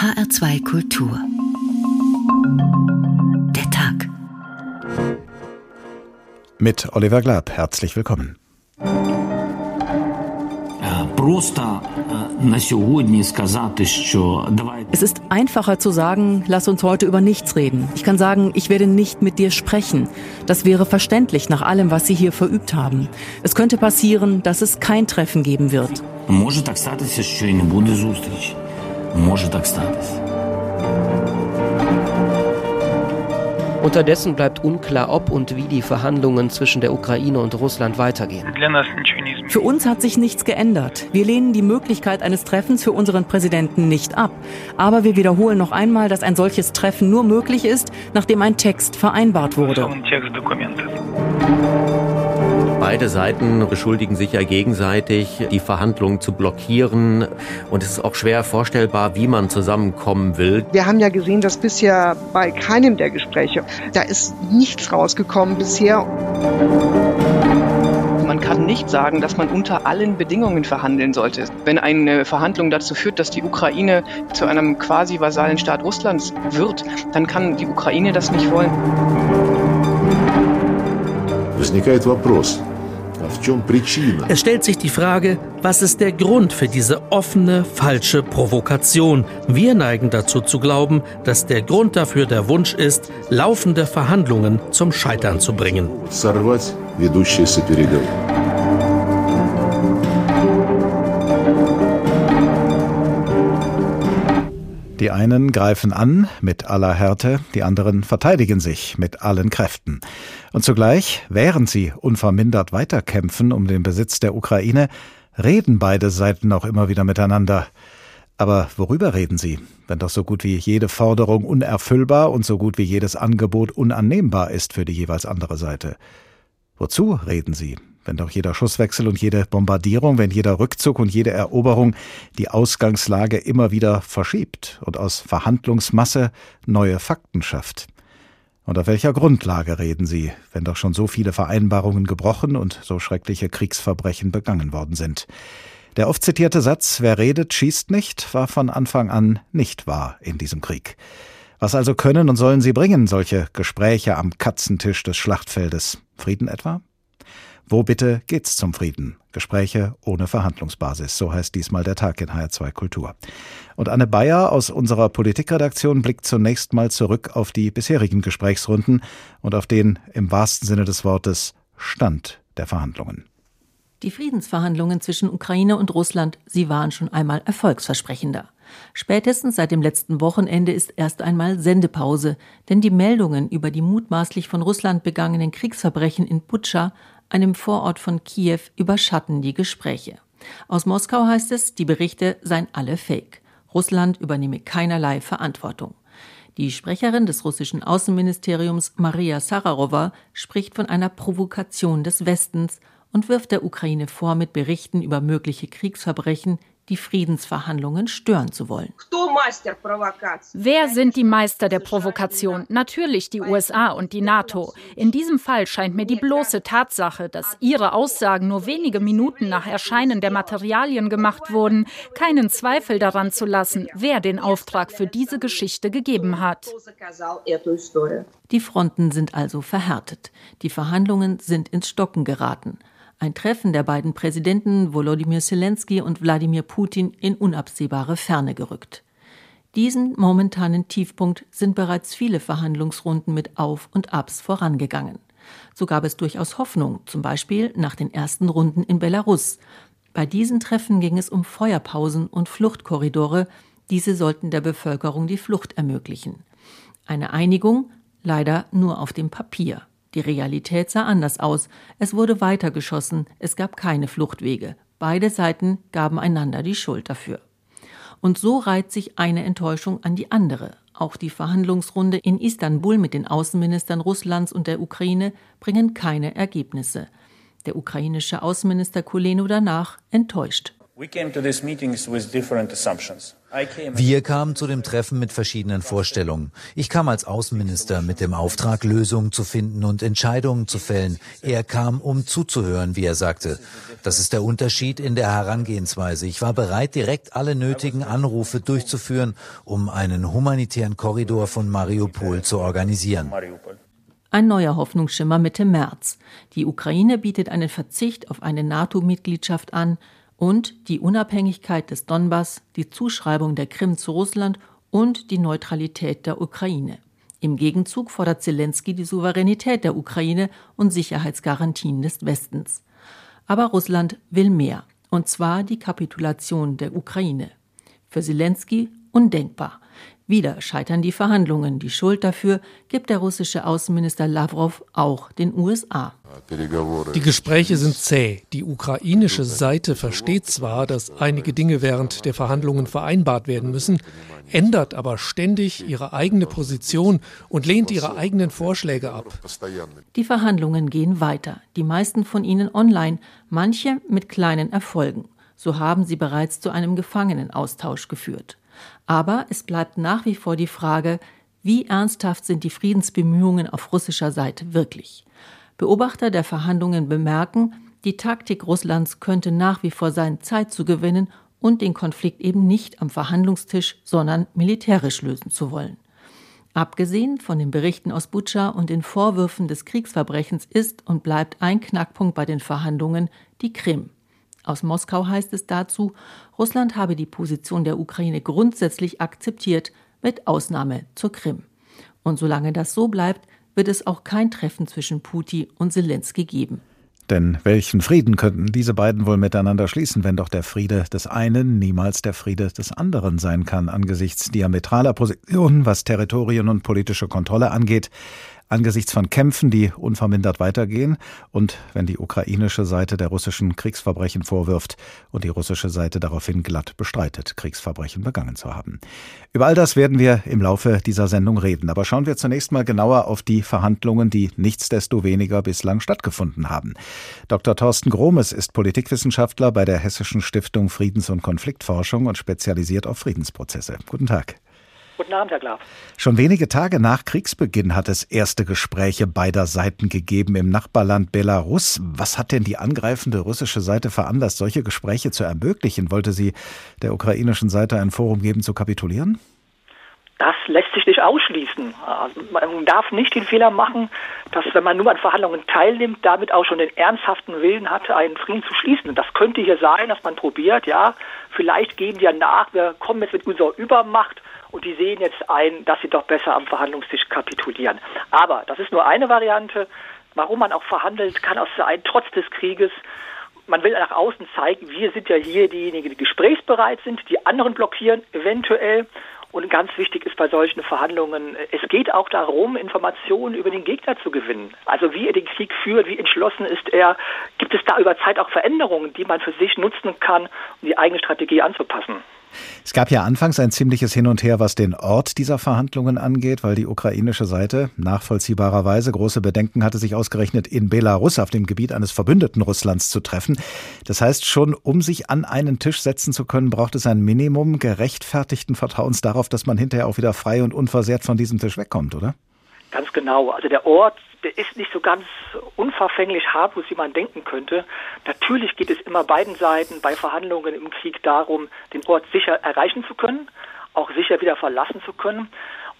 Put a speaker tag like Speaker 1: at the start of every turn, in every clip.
Speaker 1: HR2 Kultur. Der Tag.
Speaker 2: Mit Oliver Glab, herzlich willkommen.
Speaker 3: Es ist einfacher zu sagen, lass uns heute über nichts reden. Ich kann sagen, ich werde nicht mit dir sprechen. Das wäre verständlich nach allem, was Sie hier verübt haben. Es könnte passieren, dass es kein Treffen geben wird.
Speaker 4: Може так статися, що й не буде зустрічі. Може так статися.
Speaker 5: Unterdessen bleibt unklar, ob und wie die Verhandlungen zwischen der Ukraine und Russland weitergehen.
Speaker 3: Für uns hat sich nichts geändert. Wir lehnen die Möglichkeit eines Treffens für unseren Präsidenten nicht ab. Aber wir wiederholen noch einmal, dass ein solches Treffen nur möglich ist, nachdem ein Text vereinbart wurde.
Speaker 6: Beide Seiten beschuldigen sich ja gegenseitig, die Verhandlungen zu blockieren. Und es ist auch schwer vorstellbar, wie man zusammenkommen will.
Speaker 7: Wir haben ja gesehen, dass bisher bei keinem der Gespräche, da ist nichts rausgekommen bisher.
Speaker 8: Man kann nicht sagen, dass man unter allen Bedingungen verhandeln sollte. Wenn eine Verhandlung dazu führt, dass die Ukraine zu einem quasi vasallen Staat Russlands wird, dann kann die Ukraine das nicht wollen.
Speaker 9: Возникает вопрос,
Speaker 10: es stellt sich die Frage, was ist der Grund für diese offene, falsche Provokation? Wir neigen dazu zu glauben, dass der Grund dafür der Wunsch ist, laufende Verhandlungen zum Scheitern zu bringen.
Speaker 2: Die einen greifen an mit aller Härte, die anderen verteidigen sich mit allen Kräften. Und zugleich, während sie unvermindert weiterkämpfen um den Besitz der Ukraine, reden beide Seiten auch immer wieder miteinander. Aber worüber reden sie, wenn doch so gut wie jede Forderung unerfüllbar und so gut wie jedes Angebot unannehmbar ist für die jeweils andere Seite? Wozu reden sie? Wenn doch jeder Schusswechsel und jede Bombardierung, wenn jeder Rückzug und jede Eroberung die Ausgangslage immer wieder verschiebt und aus Verhandlungsmasse neue Fakten schafft. Und auf welcher Grundlage reden Sie, wenn doch schon so viele Vereinbarungen gebrochen und so schreckliche Kriegsverbrechen begangen worden sind? Der oft zitierte Satz, wer redet, schießt nicht, war von Anfang an nicht wahr in diesem Krieg. Was also können und sollen sie bringen, solche Gespräche am Katzentisch des Schlachtfeldes? Frieden etwa? Wo bitte geht's zum Frieden? Gespräche ohne Verhandlungsbasis, so heißt diesmal der Tag in HR2 Kultur. Und Anne Bayer aus unserer Politikredaktion blickt zunächst mal zurück auf die bisherigen Gesprächsrunden und auf den im wahrsten Sinne des Wortes Stand der Verhandlungen.
Speaker 3: Die Friedensverhandlungen zwischen Ukraine und Russland, sie waren schon einmal erfolgsversprechender. Spätestens seit dem letzten Wochenende ist erst einmal Sendepause, denn die Meldungen über die mutmaßlich von Russland begangenen Kriegsverbrechen in Butscha einem Vorort von Kiew, überschatten die Gespräche. Aus Moskau heißt es, die Berichte seien alle fake. Russland übernehme keinerlei Verantwortung. Die Sprecherin des russischen Außenministeriums Maria Sararova spricht von einer Provokation des Westens und wirft der Ukraine vor, mit Berichten über mögliche Kriegsverbrechen die Friedensverhandlungen stören zu wollen.
Speaker 11: Wer sind die Meister der Provokation? Natürlich die USA und die NATO. In diesem Fall scheint mir die bloße Tatsache, dass ihre Aussagen nur wenige Minuten nach Erscheinen der Materialien gemacht wurden, keinen Zweifel daran zu lassen, wer den Auftrag für diese Geschichte gegeben hat.
Speaker 3: Die Fronten sind also verhärtet. Die Verhandlungen sind ins Stocken geraten ein Treffen der beiden Präsidenten Volodymyr Zelensky und Wladimir Putin in unabsehbare Ferne gerückt. Diesen momentanen Tiefpunkt sind bereits viele Verhandlungsrunden mit Auf und Abs vorangegangen. So gab es durchaus Hoffnung, zum Beispiel nach den ersten Runden in Belarus. Bei diesen Treffen ging es um Feuerpausen und Fluchtkorridore. Diese sollten der Bevölkerung die Flucht ermöglichen. Eine Einigung leider nur auf dem Papier. Die Realität sah anders aus. Es wurde weitergeschossen, es gab keine Fluchtwege. Beide Seiten gaben einander die Schuld dafür. Und so reiht sich eine Enttäuschung an die andere. Auch die Verhandlungsrunde in Istanbul mit den Außenministern Russlands und der Ukraine bringen keine Ergebnisse. Der ukrainische Außenminister Kuleno danach enttäuscht.
Speaker 12: Wir kamen zu dem Treffen mit verschiedenen Vorstellungen. Ich kam als Außenminister mit dem Auftrag, Lösungen zu finden und Entscheidungen zu fällen. Er kam, um zuzuhören, wie er sagte. Das ist der Unterschied in der Herangehensweise. Ich war bereit, direkt alle nötigen Anrufe durchzuführen, um einen humanitären Korridor von Mariupol zu organisieren.
Speaker 3: Ein neuer Hoffnungsschimmer Mitte März. Die Ukraine bietet einen Verzicht auf eine NATO-Mitgliedschaft an und die Unabhängigkeit des Donbass, die Zuschreibung der Krim zu Russland und die Neutralität der Ukraine. Im Gegenzug fordert Zelensky die Souveränität der Ukraine und Sicherheitsgarantien des Westens. Aber Russland will mehr, und zwar die Kapitulation der Ukraine. Für Zelensky undenkbar. Wieder scheitern die Verhandlungen. Die Schuld dafür gibt der russische Außenminister Lavrov auch den USA.
Speaker 13: Die Gespräche sind zäh. Die ukrainische Seite versteht zwar, dass einige Dinge während der Verhandlungen vereinbart werden müssen, ändert aber ständig ihre eigene Position und lehnt ihre eigenen Vorschläge ab.
Speaker 3: Die Verhandlungen gehen weiter, die meisten von ihnen online, manche mit kleinen Erfolgen. So haben sie bereits zu einem Gefangenenaustausch geführt. Aber es bleibt nach wie vor die Frage, wie ernsthaft sind die Friedensbemühungen auf russischer Seite wirklich? Beobachter der Verhandlungen bemerken, die Taktik Russlands könnte nach wie vor sein, Zeit zu gewinnen und den Konflikt eben nicht am Verhandlungstisch, sondern militärisch lösen zu wollen. Abgesehen von den Berichten aus Butscha und den Vorwürfen des Kriegsverbrechens ist und bleibt ein Knackpunkt bei den Verhandlungen die Krim. Aus Moskau heißt es dazu, Russland habe die Position der Ukraine grundsätzlich akzeptiert, mit Ausnahme zur Krim. Und solange das so bleibt, wird es auch kein Treffen zwischen Putin und Zelensky geben.
Speaker 2: Denn welchen Frieden könnten diese beiden wohl miteinander schließen, wenn doch der Friede des einen niemals der Friede des anderen sein kann, angesichts diametraler Positionen, was Territorien und politische Kontrolle angeht, angesichts von Kämpfen, die unvermindert weitergehen und wenn die ukrainische Seite der russischen Kriegsverbrechen vorwirft und die russische Seite daraufhin glatt bestreitet, Kriegsverbrechen begangen zu haben. Über all das werden wir im Laufe dieser Sendung reden. Aber schauen wir zunächst mal genauer auf die Verhandlungen, die nichtsdestoweniger bislang stattgefunden haben. Dr. Thorsten Gromes ist Politikwissenschaftler bei der Hessischen Stiftung Friedens- und Konfliktforschung und spezialisiert auf Friedensprozesse. Guten Tag.
Speaker 14: Guten Abend, Herr Graf.
Speaker 2: Schon wenige Tage nach Kriegsbeginn hat es erste Gespräche beider Seiten gegeben im Nachbarland Belarus. Was hat denn die angreifende russische Seite veranlasst, solche Gespräche zu ermöglichen? Wollte sie der ukrainischen Seite ein Forum geben, zu kapitulieren?
Speaker 14: Das lässt sich nicht ausschließen. Also man darf nicht den Fehler machen, dass wenn man nur an Verhandlungen teilnimmt, damit auch schon den ernsthaften Willen hatte, einen Frieden zu schließen. Und das könnte hier sein, dass man probiert, ja, vielleicht geben die ja nach, wir kommen jetzt mit unserer Übermacht und die sehen jetzt ein, dass sie doch besser am Verhandlungstisch kapitulieren. Aber das ist nur eine Variante. Warum man auch verhandelt, kann auch sein, trotz des Krieges. Man will nach außen zeigen, wir sind ja hier diejenigen, die gesprächsbereit sind, die anderen blockieren eventuell. Und ganz wichtig ist bei solchen Verhandlungen, es geht auch darum, Informationen über den Gegner zu gewinnen. Also wie er den Krieg führt, wie entschlossen ist er. Gibt es da über Zeit auch Veränderungen, die man für sich nutzen kann, um die eigene Strategie anzupassen?
Speaker 2: Es gab ja anfangs ein ziemliches Hin und Her, was den Ort dieser Verhandlungen angeht, weil die ukrainische Seite nachvollziehbarerweise große Bedenken hatte, sich ausgerechnet in Belarus auf dem Gebiet eines Verbündeten Russlands zu treffen. Das heißt, schon um sich an einen Tisch setzen zu können, braucht es ein Minimum gerechtfertigten Vertrauens darauf, dass man hinterher auch wieder frei und unversehrt von diesem Tisch wegkommt, oder?
Speaker 14: Ganz genau. Also der Ort der ist nicht so ganz unverfänglich harmlos, wie man denken könnte. Natürlich geht es immer beiden Seiten bei Verhandlungen im Krieg darum, den Ort sicher erreichen zu können, auch sicher wieder verlassen zu können.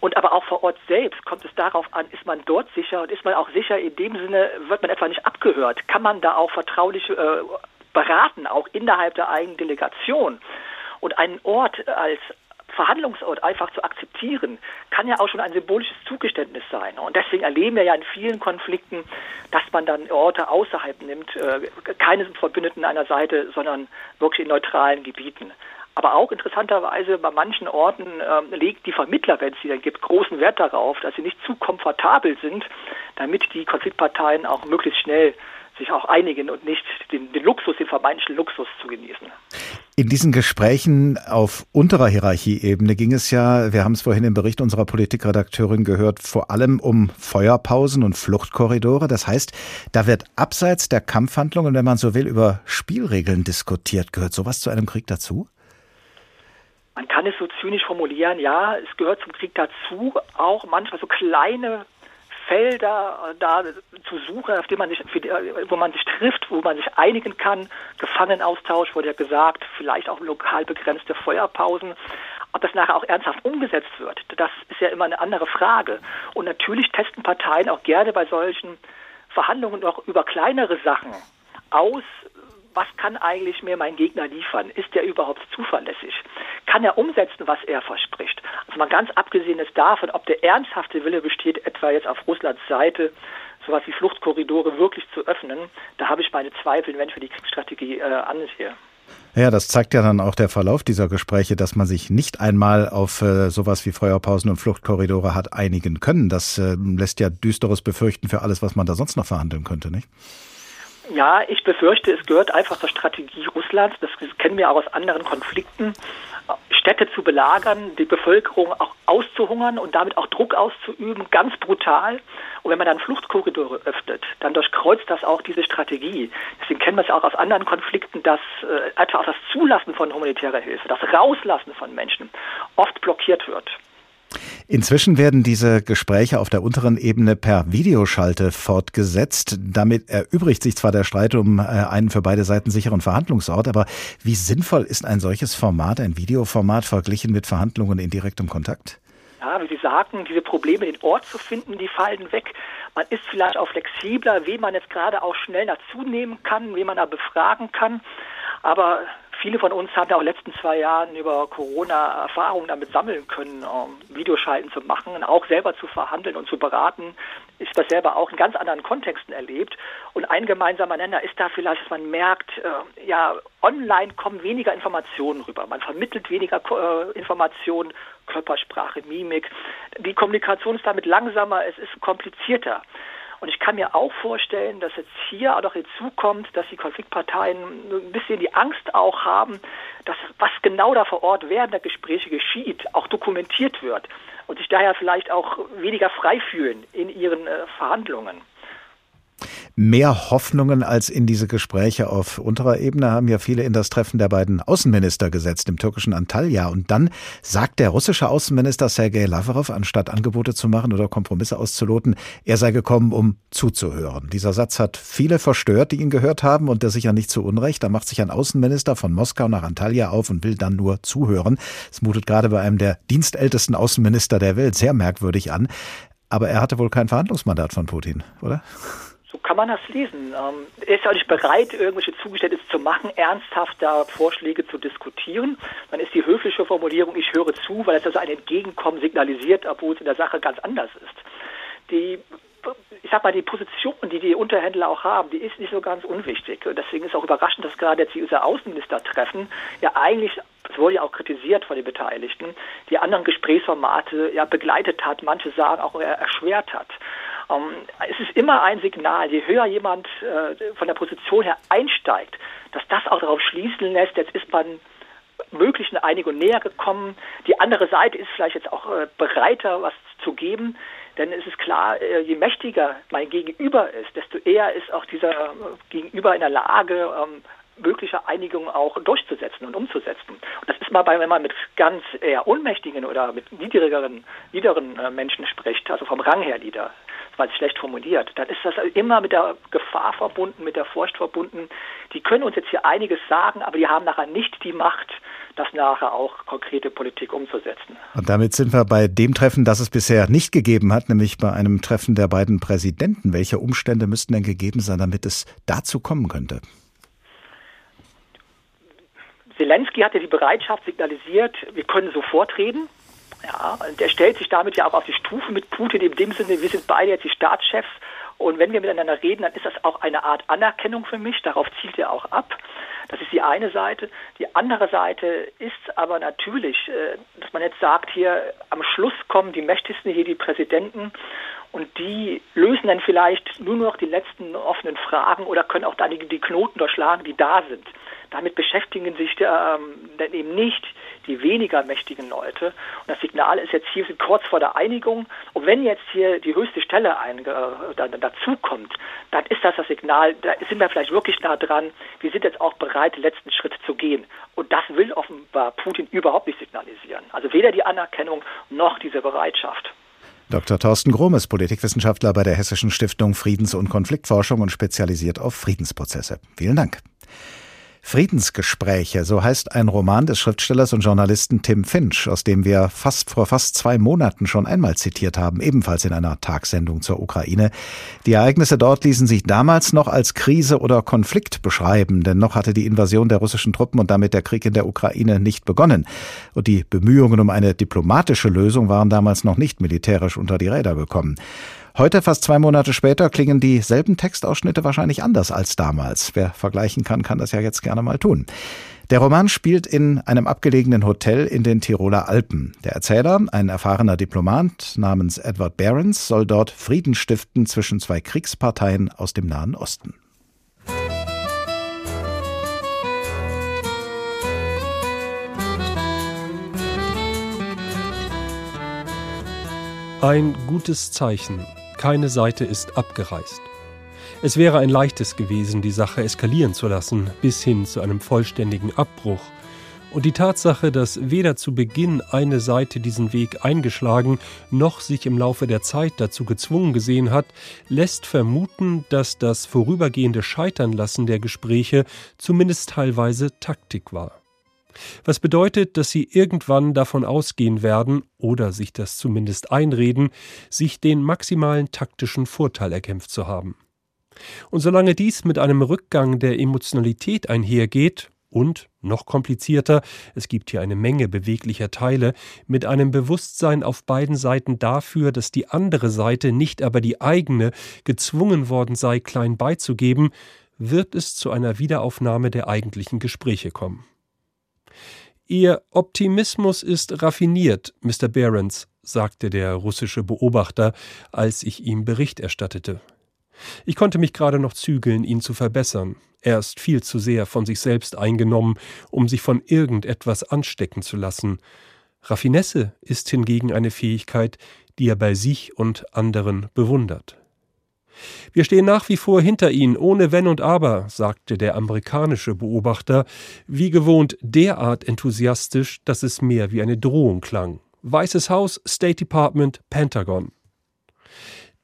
Speaker 14: Und aber auch vor Ort selbst kommt es darauf an, ist man dort sicher und ist man auch sicher in dem Sinne, wird man etwa nicht abgehört? Kann man da auch vertraulich äh, beraten, auch innerhalb der eigenen Delegation? Und einen Ort als Verhandlungsort einfach zu akzeptieren, kann ja auch schon ein symbolisches Zugeständnis sein. Und deswegen erleben wir ja in vielen Konflikten, dass man dann Orte außerhalb nimmt, äh, keine Verbündeten einer Seite, sondern wirklich in neutralen Gebieten. Aber auch interessanterweise bei manchen Orten äh, legt die Vermittler, wenn es sie dann gibt, großen Wert darauf, dass sie nicht zu komfortabel sind, damit die Konfliktparteien auch möglichst schnell sich auch einigen und nicht den, den Luxus, den vermeintlichen Luxus zu genießen.
Speaker 2: In diesen Gesprächen auf unterer Hierarchieebene ging es ja, wir haben es vorhin im Bericht unserer Politikredakteurin gehört, vor allem um Feuerpausen und Fluchtkorridore. Das heißt, da wird abseits der Kampfhandlungen, wenn man so will, über Spielregeln diskutiert. Gehört sowas zu einem Krieg dazu?
Speaker 14: Man kann es so zynisch formulieren, ja, es gehört zum Krieg dazu, auch manchmal so kleine Felder da zu suchen, auf denen man sich, wo man sich trifft, wo man sich einigen kann. Gefangenaustausch wurde ja gesagt, vielleicht auch lokal begrenzte Feuerpausen. Ob das nachher auch ernsthaft umgesetzt wird, das ist ja immer eine andere Frage. Und natürlich testen Parteien auch gerne bei solchen Verhandlungen noch über kleinere Sachen aus, was kann eigentlich mir mein Gegner liefern? Ist der überhaupt zuverlässig? Kann er umsetzen, was er verspricht? Also mal ganz abgesehen davon, ob der ernsthafte Wille besteht, etwa jetzt auf Russlands Seite sowas wie Fluchtkorridore wirklich zu öffnen, da habe ich meine Zweifel, wenn ich mir die Kriegsstrategie äh, ansehe.
Speaker 2: Ja, das zeigt ja dann auch der Verlauf dieser Gespräche, dass man sich nicht einmal auf äh, sowas wie Feuerpausen und Fluchtkorridore hat einigen können. Das äh, lässt ja düsteres befürchten für alles, was man da sonst noch verhandeln könnte, nicht?
Speaker 14: Ja, ich befürchte, es gehört einfach zur Strategie Russlands, das kennen wir auch aus anderen Konflikten, Städte zu belagern, die Bevölkerung auch auszuhungern und damit auch Druck auszuüben, ganz brutal. Und wenn man dann Fluchtkorridore öffnet, dann durchkreuzt das auch diese Strategie. Deswegen kennen wir es auch aus anderen Konflikten, dass äh, etwa auch das Zulassen von humanitärer Hilfe, das Rauslassen von Menschen oft blockiert wird.
Speaker 2: Inzwischen werden diese Gespräche auf der unteren Ebene per Videoschalte fortgesetzt. Damit erübrigt sich zwar der Streit um äh, einen für beide Seiten sicheren Verhandlungsort, aber wie sinnvoll ist ein solches Format, ein Videoformat verglichen mit Verhandlungen in direktem Kontakt?
Speaker 14: Ja, wie Sie sagten, diese Probleme, den Ort zu finden, die fallen weg. Man ist vielleicht auch flexibler, wen man jetzt gerade auch schnell dazu kann, wen man da befragen kann. Aber viele von uns haben ja auch in den letzten zwei Jahren über Corona Erfahrungen damit sammeln können, um Videoschalten zu machen auch selber zu verhandeln und zu beraten. Ich das selber auch in ganz anderen Kontexten erlebt. Und ein gemeinsamer Nenner ist da vielleicht, dass man merkt, äh, ja, online kommen weniger Informationen rüber. Man vermittelt weniger äh, Informationen, Körpersprache, Mimik. Die Kommunikation ist damit langsamer, es ist komplizierter. Und ich kann mir auch vorstellen, dass jetzt hier auch noch hinzukommt, dass die Konfliktparteien ein bisschen die Angst auch haben, dass was genau da vor Ort während der Gespräche geschieht, auch dokumentiert wird und sich daher vielleicht auch weniger frei fühlen in ihren äh, Verhandlungen.
Speaker 2: Mehr Hoffnungen als in diese Gespräche auf unterer Ebene haben ja viele in das Treffen der beiden Außenminister gesetzt, im türkischen Antalya. Und dann sagt der russische Außenminister Sergei Lavrov, anstatt Angebote zu machen oder Kompromisse auszuloten, er sei gekommen, um zuzuhören. Dieser Satz hat viele verstört, die ihn gehört haben und der sicher nicht zu Unrecht. Da macht sich ein Außenminister von Moskau nach Antalya auf und will dann nur zuhören. Es mutet gerade bei einem der dienstältesten Außenminister der Welt sehr merkwürdig an. Aber er hatte wohl kein Verhandlungsmandat von Putin, oder?
Speaker 14: So kann man das lesen. Ähm, er ist auch nicht bereit, irgendwelche Zugeständnisse zu machen, ernsthaft da Vorschläge zu diskutieren. Dann ist die höfliche Formulierung, ich höre zu, weil es also ein Entgegenkommen signalisiert, obwohl es in der Sache ganz anders ist. Die ich sag mal, die Position, die die Unterhändler auch haben, die ist nicht so ganz unwichtig. Und deswegen ist auch überraschend, dass gerade jetzt diese Außenminister-Treffen ja eigentlich, das wurde ja auch kritisiert von den Beteiligten, die anderen Gesprächsformate ja begleitet hat, manche sagen auch erschwert hat. Ähm, es ist immer ein Signal, je höher jemand äh, von der Position her einsteigt, dass das auch darauf schließen lässt, jetzt ist man möglichen Einigung näher gekommen. Die andere Seite ist vielleicht jetzt auch äh, bereiter, was zu geben. Denn es ist klar, äh, je mächtiger mein Gegenüber ist, desto eher ist auch dieser Gegenüber in der Lage, mögliche Einigungen auch durchzusetzen und umzusetzen. Und das ist mal bei, wenn man mit ganz eher unmächtigen oder mit niedrigeren, niederen äh, Menschen spricht, also vom Rang her Lieder, weil es schlecht formuliert, dann ist das immer mit der Gefahr verbunden, mit der Furcht verbunden. Die können uns jetzt hier einiges sagen, aber die haben nachher nicht die Macht, das nachher auch konkrete Politik umzusetzen.
Speaker 2: Und damit sind wir bei dem Treffen, das es bisher nicht gegeben hat, nämlich bei einem Treffen der beiden Präsidenten. Welche Umstände müssten denn gegeben sein, damit es dazu kommen könnte?
Speaker 14: Zelensky hatte die Bereitschaft signalisiert, wir können sofort reden. Ja, und er stellt sich damit ja auch auf die Stufe mit Putin in dem Sinne, wir sind beide jetzt die Staatschefs und wenn wir miteinander reden, dann ist das auch eine Art Anerkennung für mich, darauf zielt er auch ab. Das ist die eine Seite. Die andere Seite ist aber natürlich, äh, dass man jetzt sagt, hier am Schluss kommen die mächtigsten hier die Präsidenten und die lösen dann vielleicht nur noch die letzten offenen Fragen oder können auch dann die, die Knoten durchschlagen, die da sind. Damit beschäftigen sich ähm, dann eben nicht die weniger mächtigen Leute. Und das Signal ist jetzt hier, kurz vor der Einigung. Und wenn jetzt hier die höchste Stelle ein, äh, da, dazukommt, dann ist das das Signal, da sind wir vielleicht wirklich nah dran. Wir sind jetzt auch bereit, den letzten Schritt zu gehen. Und das will offenbar Putin überhaupt nicht signalisieren. Also weder die Anerkennung noch diese Bereitschaft.
Speaker 2: Dr. Thorsten Grohm ist Politikwissenschaftler bei der Hessischen Stiftung Friedens- und Konfliktforschung und spezialisiert auf Friedensprozesse. Vielen Dank. Friedensgespräche, so heißt ein Roman des Schriftstellers und Journalisten Tim Finch, aus dem wir fast vor fast zwei Monaten schon einmal zitiert haben, ebenfalls in einer Tagsendung zur Ukraine. Die Ereignisse dort ließen sich damals noch als Krise oder Konflikt beschreiben, denn noch hatte die Invasion der russischen Truppen und damit der Krieg in der Ukraine nicht begonnen. Und die Bemühungen um eine diplomatische Lösung waren damals noch nicht militärisch unter die Räder gekommen. Heute, fast zwei Monate später, klingen dieselben Textausschnitte wahrscheinlich anders als damals. Wer vergleichen kann, kann das ja jetzt gerne mal tun. Der Roman spielt in einem abgelegenen Hotel in den Tiroler Alpen. Der Erzähler, ein erfahrener Diplomat namens Edward Behrens, soll dort Frieden stiften zwischen zwei Kriegsparteien aus dem Nahen Osten.
Speaker 15: Ein gutes Zeichen. Keine Seite ist abgereist. Es wäre ein leichtes gewesen, die Sache eskalieren zu lassen, bis hin zu einem vollständigen Abbruch. Und die Tatsache, dass weder zu Beginn eine Seite diesen Weg eingeschlagen, noch sich im Laufe der Zeit dazu gezwungen gesehen hat, lässt vermuten, dass das vorübergehende Scheiternlassen der Gespräche zumindest teilweise Taktik war. Was bedeutet, dass sie irgendwann davon ausgehen werden, oder sich das zumindest einreden, sich den maximalen taktischen Vorteil erkämpft zu haben. Und solange dies mit einem Rückgang der Emotionalität einhergeht, und, noch komplizierter, es gibt hier eine Menge beweglicher Teile, mit einem Bewusstsein auf beiden Seiten dafür, dass die andere Seite, nicht aber die eigene, gezwungen worden sei, klein beizugeben, wird es zu einer Wiederaufnahme der eigentlichen Gespräche kommen. Ihr Optimismus ist raffiniert, Mr. Behrens, sagte der russische Beobachter, als ich ihm Bericht erstattete. Ich konnte mich gerade noch zügeln, ihn zu verbessern. Er ist viel zu sehr von sich selbst eingenommen, um sich von irgendetwas anstecken zu lassen. Raffinesse ist hingegen eine Fähigkeit, die er bei sich und anderen bewundert. Wir stehen nach wie vor hinter Ihnen, ohne Wenn und Aber, sagte der amerikanische Beobachter, wie gewohnt derart enthusiastisch, dass es mehr wie eine Drohung klang. Weißes Haus, State Department, Pentagon.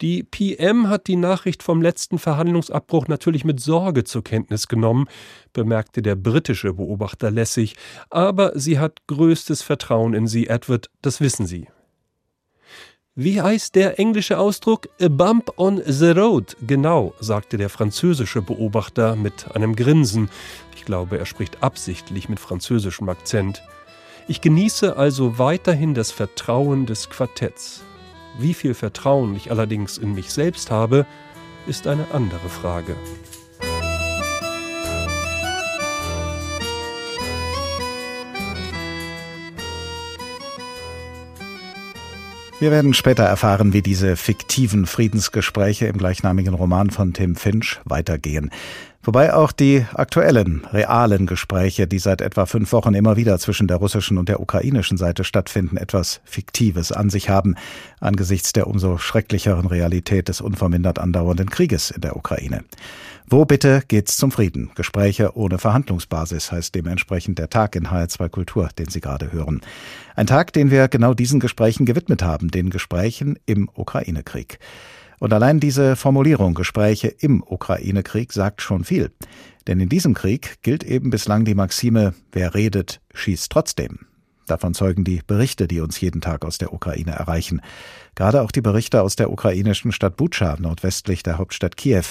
Speaker 15: Die PM hat die Nachricht vom letzten Verhandlungsabbruch natürlich mit Sorge zur Kenntnis genommen, bemerkte der britische Beobachter lässig, aber sie hat größtes Vertrauen in Sie, Edward, das wissen Sie. Wie heißt der englische Ausdruck? A bump on the road. Genau, sagte der französische Beobachter mit einem Grinsen. Ich glaube, er spricht absichtlich mit französischem Akzent. Ich genieße also weiterhin das Vertrauen des Quartetts. Wie viel Vertrauen ich allerdings in mich selbst habe, ist eine andere Frage.
Speaker 2: Wir werden später erfahren, wie diese fiktiven Friedensgespräche im gleichnamigen Roman von Tim Finch weitergehen. Wobei auch die aktuellen, realen Gespräche, die seit etwa fünf Wochen immer wieder zwischen der russischen und der ukrainischen Seite stattfinden, etwas Fiktives an sich haben, angesichts der umso schrecklicheren Realität des unvermindert andauernden Krieges in der Ukraine. Wo bitte geht's zum Frieden? Gespräche ohne Verhandlungsbasis heißt dementsprechend der Tag in HR2 Kultur, den Sie gerade hören. Ein Tag, den wir genau diesen Gesprächen gewidmet haben, den Gesprächen im Ukraine-Krieg. Und allein diese Formulierung Gespräche im Ukraine-Krieg sagt schon viel. Denn in diesem Krieg gilt eben bislang die Maxime, wer redet, schießt trotzdem. Davon zeugen die Berichte, die uns jeden Tag aus der Ukraine erreichen. Gerade auch die Berichte aus der ukrainischen Stadt Butscha, nordwestlich der Hauptstadt Kiew.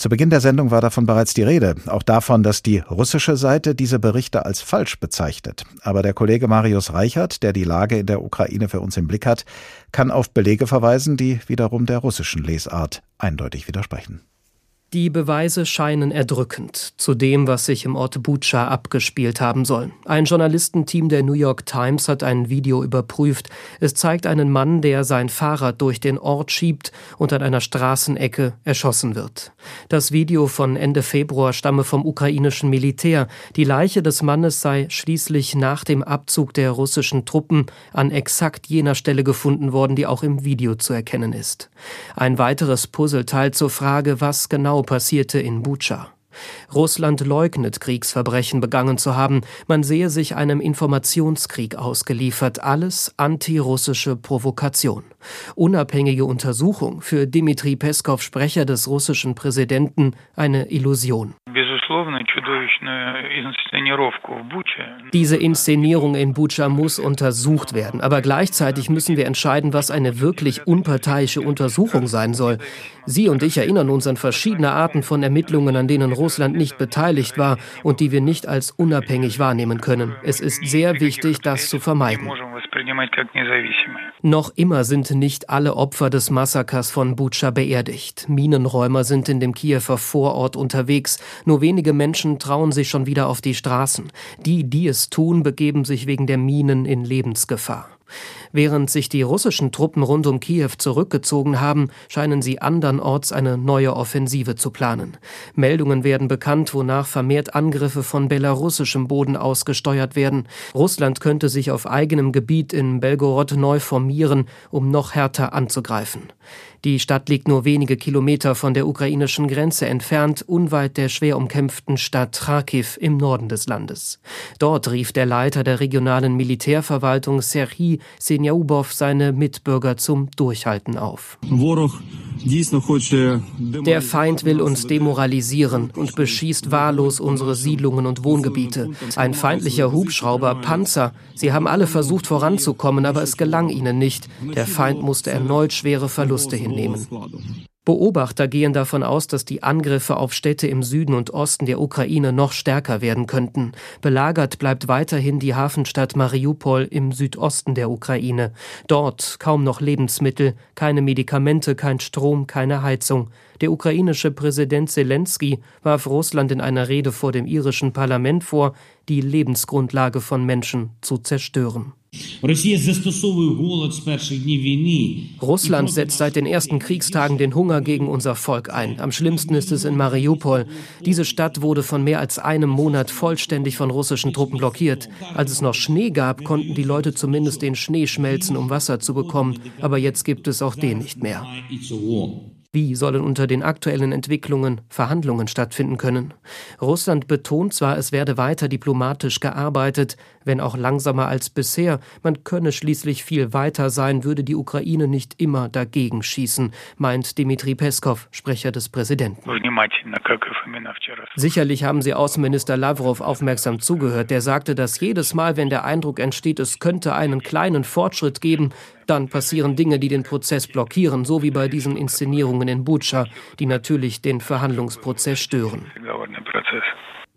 Speaker 2: Zu Beginn der Sendung war davon bereits die Rede, auch davon, dass die russische Seite diese Berichte als falsch bezeichnet. Aber der Kollege Marius Reichert, der die Lage in der Ukraine für uns im Blick hat, kann auf Belege verweisen, die wiederum der russischen Lesart eindeutig widersprechen.
Speaker 5: Die Beweise scheinen erdrückend zu dem, was sich im Ort Bucha abgespielt haben soll. Ein Journalistenteam der New York Times hat ein Video überprüft. Es zeigt einen Mann, der sein Fahrrad durch den Ort schiebt und an einer Straßenecke erschossen wird. Das Video von Ende Februar stamme vom ukrainischen Militär. Die Leiche des Mannes sei schließlich nach dem Abzug der russischen Truppen an exakt jener Stelle gefunden worden, die auch im Video zu erkennen ist. Ein weiteres Puzzleteil zur Frage, was genau passierte in Bucha. Russland leugnet, Kriegsverbrechen begangen zu haben. Man sehe sich einem Informationskrieg ausgeliefert. Alles antirussische Provokation. Unabhängige Untersuchung für Dmitri Peskov, Sprecher des russischen Präsidenten, eine Illusion. Diese Inszenierung in Bucha muss untersucht werden, aber gleichzeitig müssen wir entscheiden, was eine wirklich unparteiische Untersuchung sein soll. Sie und ich erinnern uns an verschiedene Arten von Ermittlungen, an denen Russland nicht beteiligt war und die wir nicht als unabhängig wahrnehmen können. Es ist sehr wichtig, das zu vermeiden. Noch immer sind nicht alle Opfer des Massakers von Bucha beerdigt. Minenräumer sind in dem Kiewer Vorort unterwegs. Nur wenige Menschen trauen sich schon wieder auf die Straßen. Die, die es tun, begeben sich wegen der Minen in Lebensgefahr. Während sich die russischen Truppen rund um Kiew zurückgezogen haben, scheinen sie andernorts eine neue Offensive zu planen. Meldungen werden bekannt, wonach vermehrt Angriffe von belarussischem Boden ausgesteuert werden. Russland könnte sich auf eigenem Gebiet in Belgorod neu formieren, um noch härter anzugreifen. Die Stadt liegt nur wenige Kilometer von der ukrainischen Grenze entfernt, unweit der schwer umkämpften Stadt Kharkiv im Norden des Landes. Dort rief der Leiter der regionalen Militärverwaltung Serhii Senjaubov seine Mitbürger zum Durchhalten auf. Der Feind will uns demoralisieren und beschießt wahllos unsere Siedlungen und Wohngebiete. Ein feindlicher Hubschrauber, Panzer, sie haben alle versucht voranzukommen, aber es gelang ihnen nicht. Der Feind musste erneut schwere Verluste hinnehmen. Beobachter gehen davon aus, dass die Angriffe auf Städte im Süden und Osten der Ukraine noch stärker werden könnten. Belagert bleibt weiterhin die Hafenstadt Mariupol im Südosten der Ukraine. Dort kaum noch Lebensmittel, keine Medikamente, kein Strom, keine Heizung. Der ukrainische Präsident Zelensky warf Russland in einer Rede vor dem irischen Parlament vor, die Lebensgrundlage von Menschen zu zerstören. Russland setzt seit den ersten Kriegstagen den Hunger gegen unser Volk ein. Am schlimmsten ist es in Mariupol. Diese Stadt wurde von mehr als einem Monat vollständig von russischen Truppen blockiert. Als es noch Schnee gab, konnten die Leute zumindest den Schnee schmelzen, um Wasser zu bekommen. Aber jetzt gibt es auch den nicht mehr. Wie sollen unter den aktuellen Entwicklungen Verhandlungen stattfinden können? Russland betont zwar, es werde weiter diplomatisch gearbeitet, wenn auch langsamer als bisher. Man könne schließlich viel weiter sein, würde die Ukraine nicht immer dagegen schießen, meint Dmitri Peskov, Sprecher des Präsidenten. Sicherlich haben Sie Außenminister Lavrov aufmerksam zugehört. Der sagte, dass jedes Mal, wenn der Eindruck entsteht, es könnte einen kleinen Fortschritt geben, dann passieren Dinge, die den Prozess blockieren, so wie bei diesen Inszenierungen in Butscha, die natürlich den Verhandlungsprozess stören.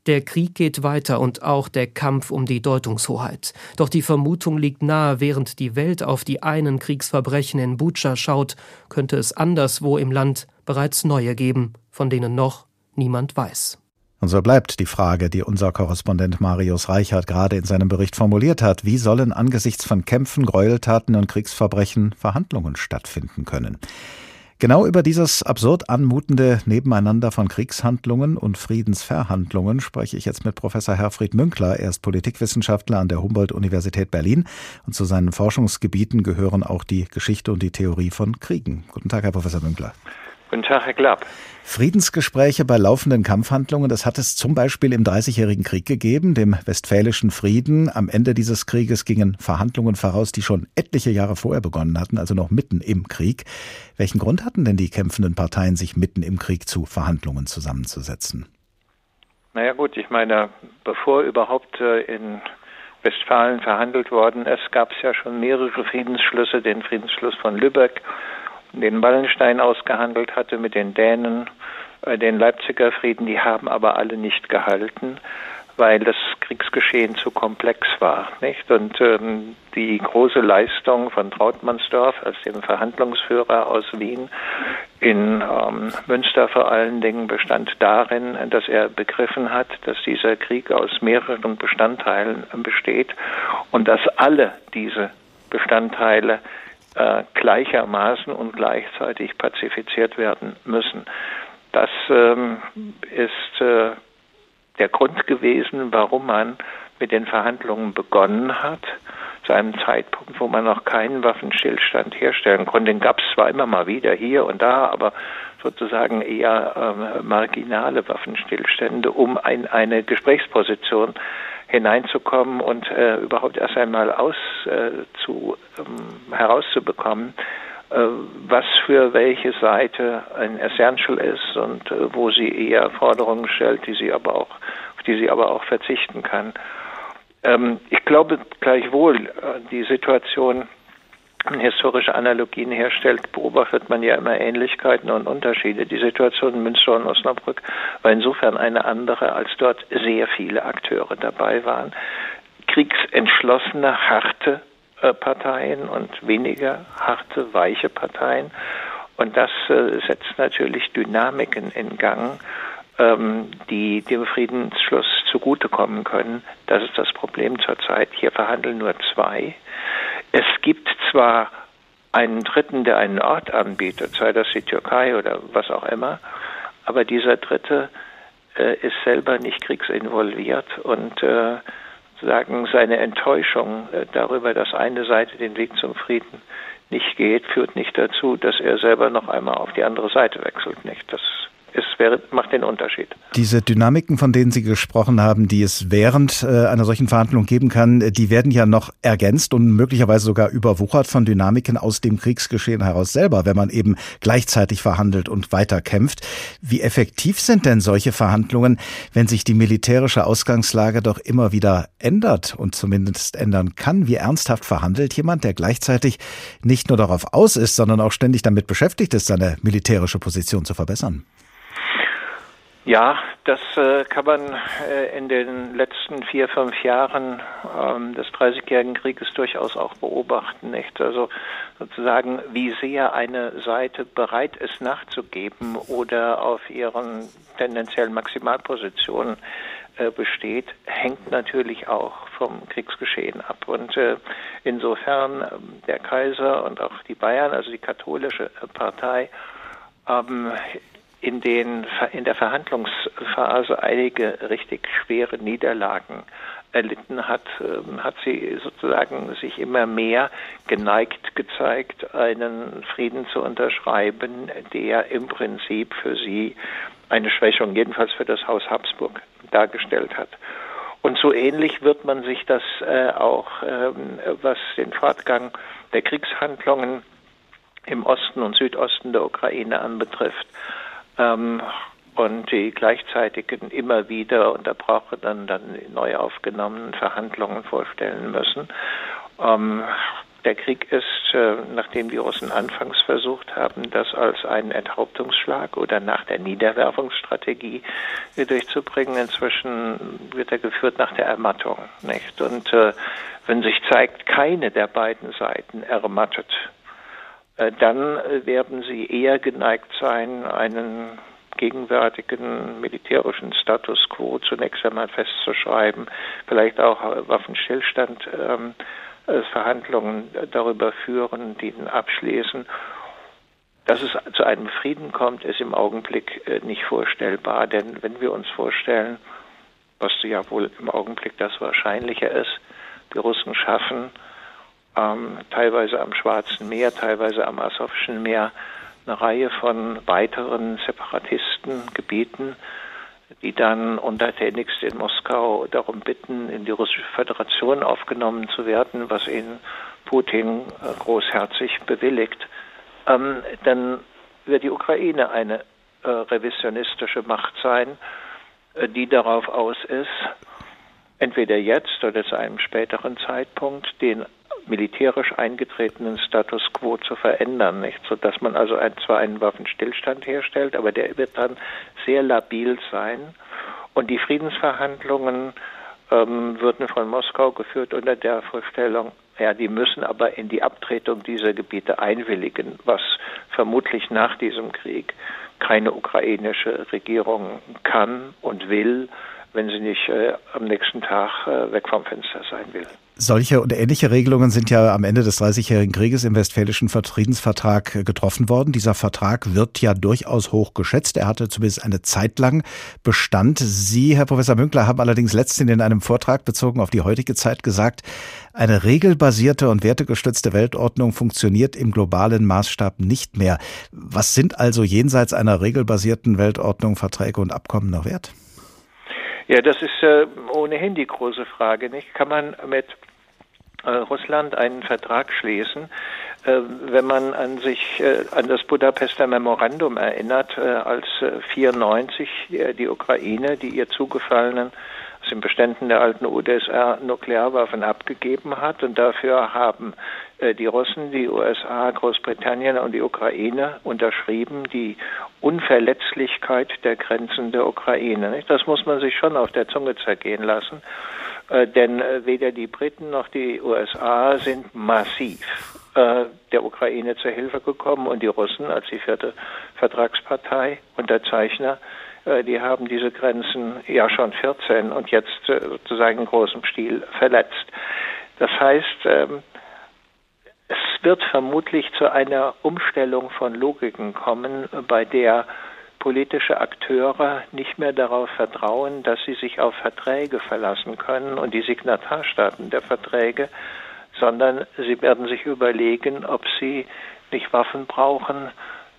Speaker 5: Der Krieg geht weiter und auch der Kampf um die Deutungshoheit. Doch die Vermutung liegt nahe, während die Welt auf die einen Kriegsverbrechen in Butscha schaut, könnte es anderswo im Land bereits neue geben, von denen noch niemand weiß.
Speaker 2: Und so bleibt die Frage, die unser Korrespondent Marius Reichert gerade in seinem Bericht formuliert hat. Wie sollen angesichts von Kämpfen, Gräueltaten und Kriegsverbrechen Verhandlungen stattfinden können? Genau über dieses absurd anmutende Nebeneinander von Kriegshandlungen und Friedensverhandlungen spreche ich jetzt mit Professor Herfried Münkler. Er ist Politikwissenschaftler an der Humboldt-Universität Berlin und zu seinen Forschungsgebieten gehören auch die Geschichte und die Theorie von Kriegen. Guten Tag, Herr Professor Münkler.
Speaker 16: Guten Tag, Herr Glapp.
Speaker 2: Friedensgespräche bei laufenden Kampfhandlungen, das hat es zum Beispiel im Dreißigjährigen Krieg gegeben, dem Westfälischen Frieden. Am Ende dieses Krieges gingen Verhandlungen voraus, die schon etliche Jahre vorher begonnen hatten, also noch mitten im Krieg. Welchen Grund hatten denn die kämpfenden Parteien, sich mitten im Krieg zu Verhandlungen zusammenzusetzen?
Speaker 16: Naja gut, ich meine, bevor überhaupt äh, in Westfalen verhandelt worden ist, gab es ja schon mehrere Friedensschlüsse, den Friedensschluss von Lübeck den Wallenstein ausgehandelt hatte mit den Dänen, äh, den Leipziger Frieden, die haben aber alle nicht gehalten, weil das Kriegsgeschehen zu komplex war. Nicht? Und ähm, die große Leistung von Trautmannsdorf als dem Verhandlungsführer aus Wien in ähm, Münster vor allen Dingen bestand darin, dass er begriffen hat, dass dieser Krieg aus mehreren Bestandteilen besteht und dass alle diese Bestandteile äh, gleichermaßen und gleichzeitig pazifiziert werden müssen. Das ähm, ist äh, der Grund gewesen, warum man mit den Verhandlungen begonnen hat, zu einem Zeitpunkt, wo man noch keinen Waffenstillstand herstellen konnte. Den gab es zwar immer mal wieder hier und da, aber sozusagen eher ähm, marginale Waffenstillstände, um ein, eine Gesprächsposition hineinzukommen und äh, überhaupt erst einmal aus, äh, zu, ähm, herauszubekommen, äh, was für welche Seite ein Essential ist und äh, wo sie eher Forderungen stellt, die sie aber auch, auf die sie aber auch verzichten kann. Ähm, ich glaube gleichwohl, äh, die Situation historische Analogien herstellt, beobachtet man ja immer Ähnlichkeiten und Unterschiede. Die Situation in Münster und Osnabrück war insofern eine andere, als dort sehr viele Akteure dabei waren. Kriegsentschlossene, harte äh, Parteien und weniger harte, weiche Parteien. Und das äh, setzt natürlich Dynamiken in Gang, ähm, die dem Friedensschluss zugutekommen können. Das ist das Problem zurzeit. Hier verhandeln nur zwei. Es gibt zwar einen Dritten, der einen Ort anbietet, sei das die Türkei oder was auch immer, aber dieser Dritte äh, ist selber nicht kriegsinvolviert und äh, sagen seine Enttäuschung äh, darüber, dass eine Seite den Weg zum Frieden nicht geht, führt nicht dazu, dass er selber noch einmal auf die andere Seite wechselt. Nicht, das es wäre, macht den Unterschied.
Speaker 2: Diese Dynamiken, von denen Sie gesprochen haben, die es während äh, einer solchen Verhandlung geben kann, die werden ja noch ergänzt und möglicherweise sogar überwuchert von Dynamiken aus dem Kriegsgeschehen heraus selber, wenn man eben gleichzeitig verhandelt und weiter kämpft. Wie effektiv sind denn solche Verhandlungen, wenn sich die militärische Ausgangslage doch immer wieder ändert und zumindest ändern kann? Wie ernsthaft verhandelt jemand, der gleichzeitig nicht nur darauf aus ist, sondern auch ständig damit beschäftigt ist, seine militärische Position zu verbessern?
Speaker 16: Ja, das äh, kann man äh, in den letzten vier, fünf Jahren ähm, des Dreißigjährigen Krieges durchaus auch beobachten. Nicht? Also sozusagen, wie sehr eine Seite bereit ist nachzugeben oder auf ihren tendenziellen Maximalpositionen äh, besteht, hängt natürlich auch vom Kriegsgeschehen ab. Und äh, insofern äh, der Kaiser und auch die Bayern, also die katholische Partei, haben in, den, in der Verhandlungsphase einige richtig schwere Niederlagen erlitten hat, ähm, hat sie sozusagen sich immer mehr geneigt gezeigt, einen Frieden zu unterschreiben, der im Prinzip für sie eine Schwächung, jedenfalls für das Haus Habsburg, dargestellt hat. Und so ähnlich wird man sich das äh, auch, ähm, was den Fortgang der Kriegshandlungen im Osten und Südosten der Ukraine anbetrifft, ähm, und die gleichzeitigen immer wieder unterbrochenen, dann neu aufgenommenen Verhandlungen vorstellen müssen. Ähm, der Krieg ist, äh, nachdem die Russen anfangs versucht haben, das als einen Enthauptungsschlag oder nach der Niederwerfungsstrategie durchzubringen, inzwischen wird er geführt nach der Ermattung. Nicht? Und äh, wenn sich zeigt, keine der beiden Seiten ermattet, dann äh, werden sie eher geneigt sein, einen gegenwärtigen militärischen Status quo zunächst einmal festzuschreiben, vielleicht auch äh, Waffenstillstand ähm, Verhandlungen darüber führen, die ihn abschließen. Dass es zu einem Frieden kommt, ist im Augenblick nicht vorstellbar, denn wenn wir uns vorstellen, was ja wohl im Augenblick das Wahrscheinliche ist, die Russen schaffen ähm, teilweise am Schwarzen Meer, teilweise am Asowschen Meer, eine Reihe von weiteren Separatistengebieten, die dann untertänigst in Moskau darum bitten, in die Russische Föderation aufgenommen zu werden, was ihnen Putin äh, großherzig bewilligt. Ähm, dann wird die Ukraine eine äh, revisionistische Macht sein, äh, die darauf aus ist, entweder jetzt oder zu einem späteren Zeitpunkt den militärisch eingetretenen Status quo zu verändern, nicht? Sodass man also ein, zwar einen Waffenstillstand herstellt, aber der wird dann sehr labil sein und die Friedensverhandlungen ähm, würden von Moskau geführt unter der Vorstellung, ja, die müssen aber in die Abtretung dieser Gebiete einwilligen, was vermutlich nach diesem Krieg keine ukrainische Regierung kann und will, wenn sie nicht äh, am nächsten Tag äh, weg vom Fenster sein will.
Speaker 2: Solche und ähnliche Regelungen sind ja am Ende des Dreißigjährigen Krieges im Westfälischen Friedensvertrag getroffen worden. Dieser Vertrag wird ja durchaus hoch geschätzt. Er hatte zumindest eine Zeit lang Bestand. Sie, Herr Professor Münkler, haben allerdings letztens in einem Vortrag bezogen auf die heutige Zeit gesagt, eine regelbasierte und wertegestützte Weltordnung funktioniert im globalen Maßstab nicht mehr. Was sind also jenseits einer regelbasierten Weltordnung Verträge und Abkommen noch wert?
Speaker 16: Ja, das ist äh, ohnehin die große Frage. Nicht? Kann man mit äh, Russland einen Vertrag schließen, äh, wenn man an sich äh, an das Budapester Memorandum erinnert, äh, als 94 äh, die Ukraine die ihr zugefallenen aus den Beständen der alten UdSR Nuklearwaffen abgegeben hat und dafür haben die Russen, die USA, Großbritannien und die Ukraine unterschrieben die Unverletzlichkeit der Grenzen der Ukraine. Das muss man sich schon auf der Zunge zergehen lassen, äh, denn äh, weder die Briten noch die USA sind massiv der Ukraine zur Hilfe gekommen und die Russen als die vierte Vertragspartei Unterzeichner die haben diese Grenzen ja schon 14 und jetzt sozusagen in großem Stil verletzt. Das heißt, ähm, es wird vermutlich zu einer Umstellung von Logiken kommen, bei der politische Akteure nicht mehr darauf vertrauen, dass sie sich auf Verträge verlassen können und die Signatarstaaten der Verträge, sondern sie werden sich überlegen, ob sie nicht Waffen brauchen,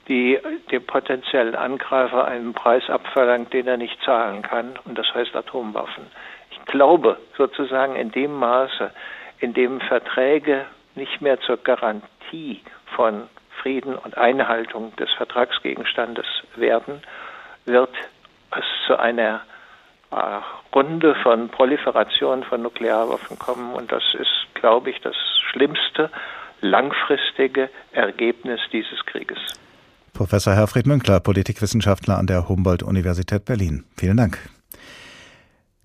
Speaker 16: die dem potenziellen Angreifer einen Preis abverlangt, den er nicht zahlen kann, und das heißt Atomwaffen. Ich glaube sozusagen in dem Maße, in dem Verträge nicht mehr zur Garantie von Frieden und Einhaltung des Vertragsgegenstandes werden, wird es zu einer äh, Runde von Proliferation von Nuklearwaffen kommen. Und das ist, glaube ich, das schlimmste langfristige Ergebnis dieses Krieges.
Speaker 2: Professor Herfried Münkler, Politikwissenschaftler an der Humboldt-Universität Berlin. Vielen Dank.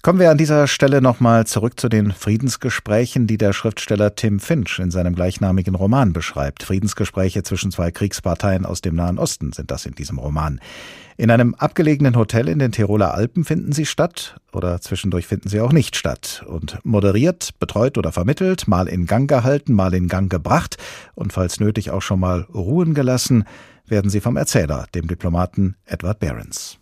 Speaker 2: Kommen wir an dieser Stelle nochmal zurück zu den Friedensgesprächen, die der Schriftsteller Tim Finch in seinem gleichnamigen Roman beschreibt. Friedensgespräche zwischen zwei Kriegsparteien aus dem Nahen Osten sind das in diesem Roman. In einem abgelegenen Hotel in den Tiroler Alpen finden sie statt oder zwischendurch finden sie auch nicht statt und moderiert, betreut oder vermittelt, mal in Gang gehalten, mal in Gang gebracht und falls nötig auch schon mal ruhen gelassen, werden sie vom Erzähler, dem Diplomaten Edward Behrens.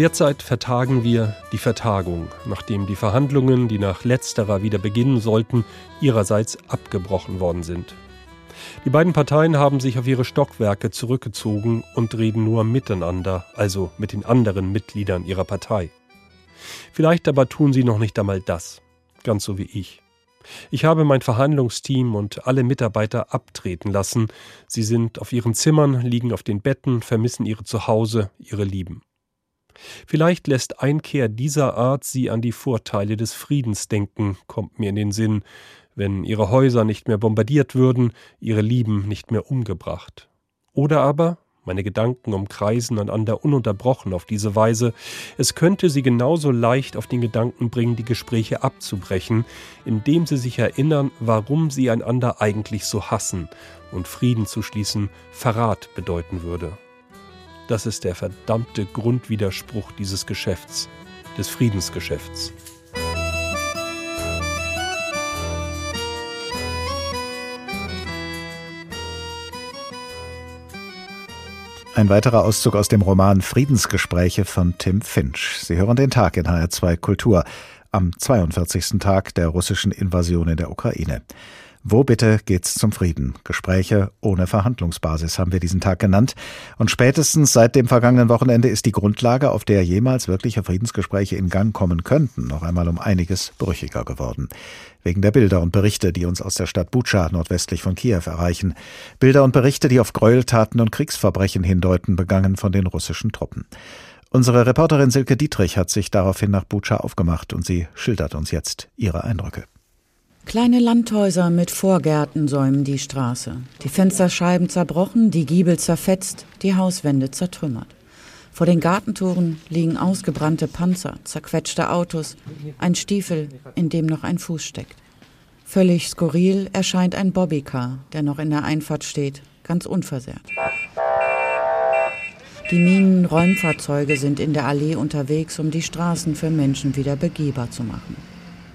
Speaker 15: Derzeit vertagen wir die Vertagung, nachdem die Verhandlungen, die nach letzterer wieder beginnen sollten, ihrerseits abgebrochen worden sind. Die beiden Parteien haben sich auf ihre Stockwerke zurückgezogen und reden nur miteinander, also mit den anderen Mitgliedern ihrer Partei. Vielleicht aber tun sie noch nicht einmal das, ganz so wie ich. Ich habe mein Verhandlungsteam und alle Mitarbeiter abtreten lassen. Sie sind auf ihren Zimmern, liegen auf den Betten, vermissen ihre Zuhause, ihre Lieben. Vielleicht lässt Einkehr dieser Art sie an die Vorteile des Friedens denken, kommt mir in den Sinn, wenn ihre Häuser nicht mehr bombardiert würden, ihre Lieben nicht mehr umgebracht. Oder aber, meine Gedanken umkreisen einander ununterbrochen auf diese Weise, es könnte sie genauso leicht auf den Gedanken bringen, die Gespräche abzubrechen, indem sie sich erinnern, warum sie einander eigentlich so hassen und Frieden zu schließen Verrat bedeuten würde. Das ist der verdammte Grundwiderspruch dieses Geschäfts, des Friedensgeschäfts.
Speaker 2: Ein weiterer Auszug aus dem Roman Friedensgespräche von Tim Finch. Sie hören den Tag in HR2 Kultur am 42. Tag der russischen Invasion in der Ukraine. Wo bitte geht's zum Frieden? Gespräche ohne Verhandlungsbasis haben wir diesen Tag genannt. Und spätestens seit dem vergangenen Wochenende ist die Grundlage, auf der jemals wirkliche Friedensgespräche in Gang kommen könnten, noch einmal um einiges brüchiger geworden. Wegen der Bilder und Berichte, die uns aus der Stadt Butscha nordwestlich von Kiew erreichen. Bilder und Berichte, die auf Gräueltaten und Kriegsverbrechen hindeuten, begangen von den russischen Truppen. Unsere Reporterin Silke Dietrich hat sich daraufhin nach Butscha aufgemacht und sie schildert uns jetzt ihre Eindrücke.
Speaker 17: Kleine Landhäuser mit Vorgärten säumen die Straße. Die Fensterscheiben zerbrochen, die Giebel zerfetzt, die Hauswände zertrümmert. Vor den Gartentoren liegen ausgebrannte Panzer, zerquetschte Autos, ein Stiefel, in dem noch ein Fuß steckt. Völlig skurril erscheint ein Bobbycar, der noch in der Einfahrt steht, ganz unversehrt. Die Minenräumfahrzeuge sind in der Allee unterwegs, um die Straßen für Menschen wieder begehbar zu machen.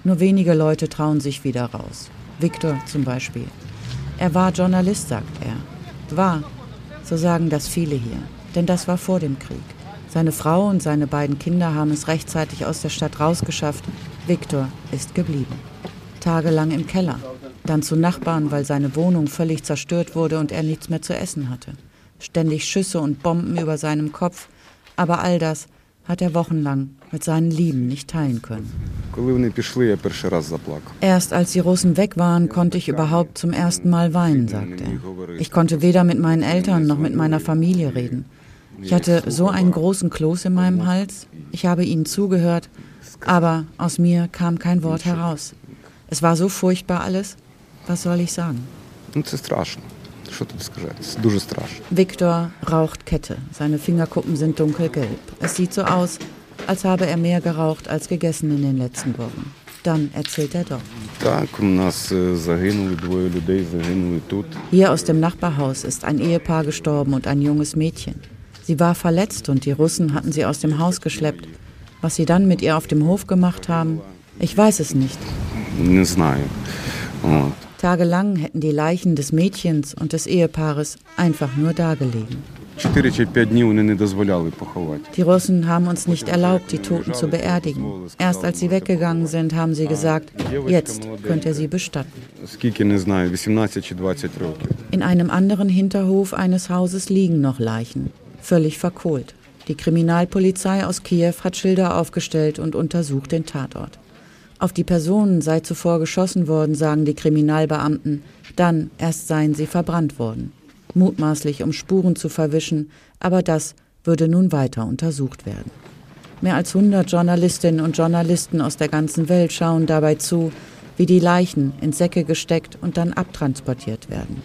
Speaker 17: Nur wenige Leute trauen sich wieder raus. Viktor zum Beispiel. Er war Journalist, sagt er. War, so sagen das viele hier. Denn das war vor dem Krieg. Seine Frau und seine beiden Kinder haben es rechtzeitig aus der Stadt rausgeschafft. Viktor ist geblieben. Tagelang im Keller. Dann zu Nachbarn, weil seine Wohnung völlig zerstört wurde und er nichts mehr zu essen hatte. Ständig Schüsse und Bomben über seinem Kopf. Aber all das hat er wochenlang mit seinen Lieben nicht teilen können. Erst als die Russen weg waren, konnte ich überhaupt zum ersten Mal weinen, sagt er. Ich konnte weder mit meinen Eltern noch mit meiner Familie reden. Ich hatte so einen großen Kloß in meinem Hals, ich habe ihnen zugehört, aber aus mir kam kein Wort heraus. Es war so furchtbar alles. Was soll ich sagen? Viktor raucht Kette. Seine Fingerkuppen sind dunkelgelb. Es sieht so aus, als habe er mehr geraucht als gegessen in den letzten Wochen. Dann erzählt er doch. Hier aus dem Nachbarhaus ist ein Ehepaar gestorben und ein junges Mädchen. Sie war verletzt und die Russen hatten sie aus dem Haus geschleppt. Was sie dann mit ihr auf dem Hof gemacht haben, ich weiß es nicht. Tagelang hätten die Leichen des Mädchens und des Ehepaares einfach nur dagelegen. Die Russen haben uns nicht erlaubt, die Toten zu beerdigen. Erst als sie weggegangen sind, haben sie gesagt, jetzt könnt ihr sie bestatten. In einem anderen Hinterhof eines Hauses liegen noch Leichen, völlig verkohlt. Die Kriminalpolizei aus Kiew hat Schilder aufgestellt und untersucht den Tatort. Auf die Personen sei zuvor geschossen worden, sagen die Kriminalbeamten. Dann erst seien sie verbrannt worden. Mutmaßlich, um Spuren zu verwischen, aber das würde nun weiter untersucht werden. Mehr als 100 Journalistinnen und Journalisten aus der ganzen Welt schauen dabei zu, wie die Leichen in Säcke gesteckt und dann abtransportiert werden.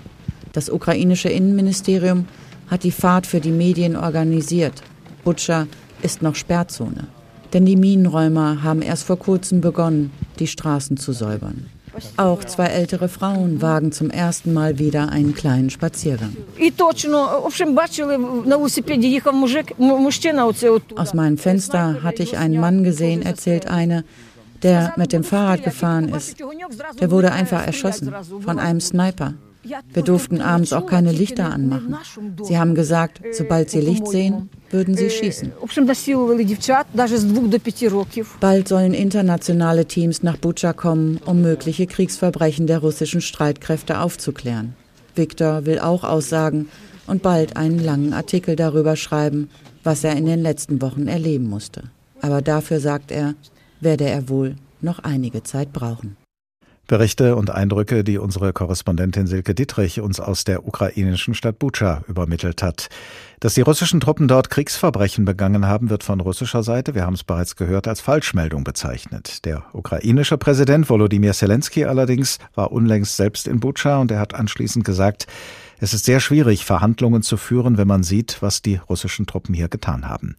Speaker 17: Das ukrainische Innenministerium hat die Fahrt für die Medien organisiert. Butscha ist noch Sperrzone. Denn die Minenräumer haben erst vor kurzem begonnen, die Straßen zu säubern. Auch zwei ältere Frauen wagen zum ersten Mal wieder einen kleinen Spaziergang. Aus meinem Fenster hatte ich einen Mann gesehen, erzählt eine, der mit dem Fahrrad gefahren ist. Der wurde einfach erschossen von einem Sniper. Wir durften abends auch keine Lichter anmachen. Sie haben gesagt, sobald sie Licht sehen, würden sie schießen. Bald sollen internationale Teams nach Butscha kommen, um mögliche Kriegsverbrechen der russischen Streitkräfte aufzuklären. Viktor will auch aussagen und bald einen langen Artikel darüber schreiben, was er in den letzten Wochen erleben musste. Aber dafür, sagt er, werde er wohl noch einige Zeit brauchen.
Speaker 2: Berichte und Eindrücke, die unsere Korrespondentin Silke Dittrich uns aus der ukrainischen Stadt Bucha übermittelt hat. Dass die russischen Truppen dort Kriegsverbrechen begangen haben, wird von russischer Seite, wir haben es bereits gehört, als Falschmeldung bezeichnet. Der ukrainische Präsident Volodymyr Zelensky allerdings war unlängst selbst in Bucha und er hat anschließend gesagt, es ist sehr schwierig, Verhandlungen zu führen, wenn man sieht, was die russischen Truppen hier getan haben.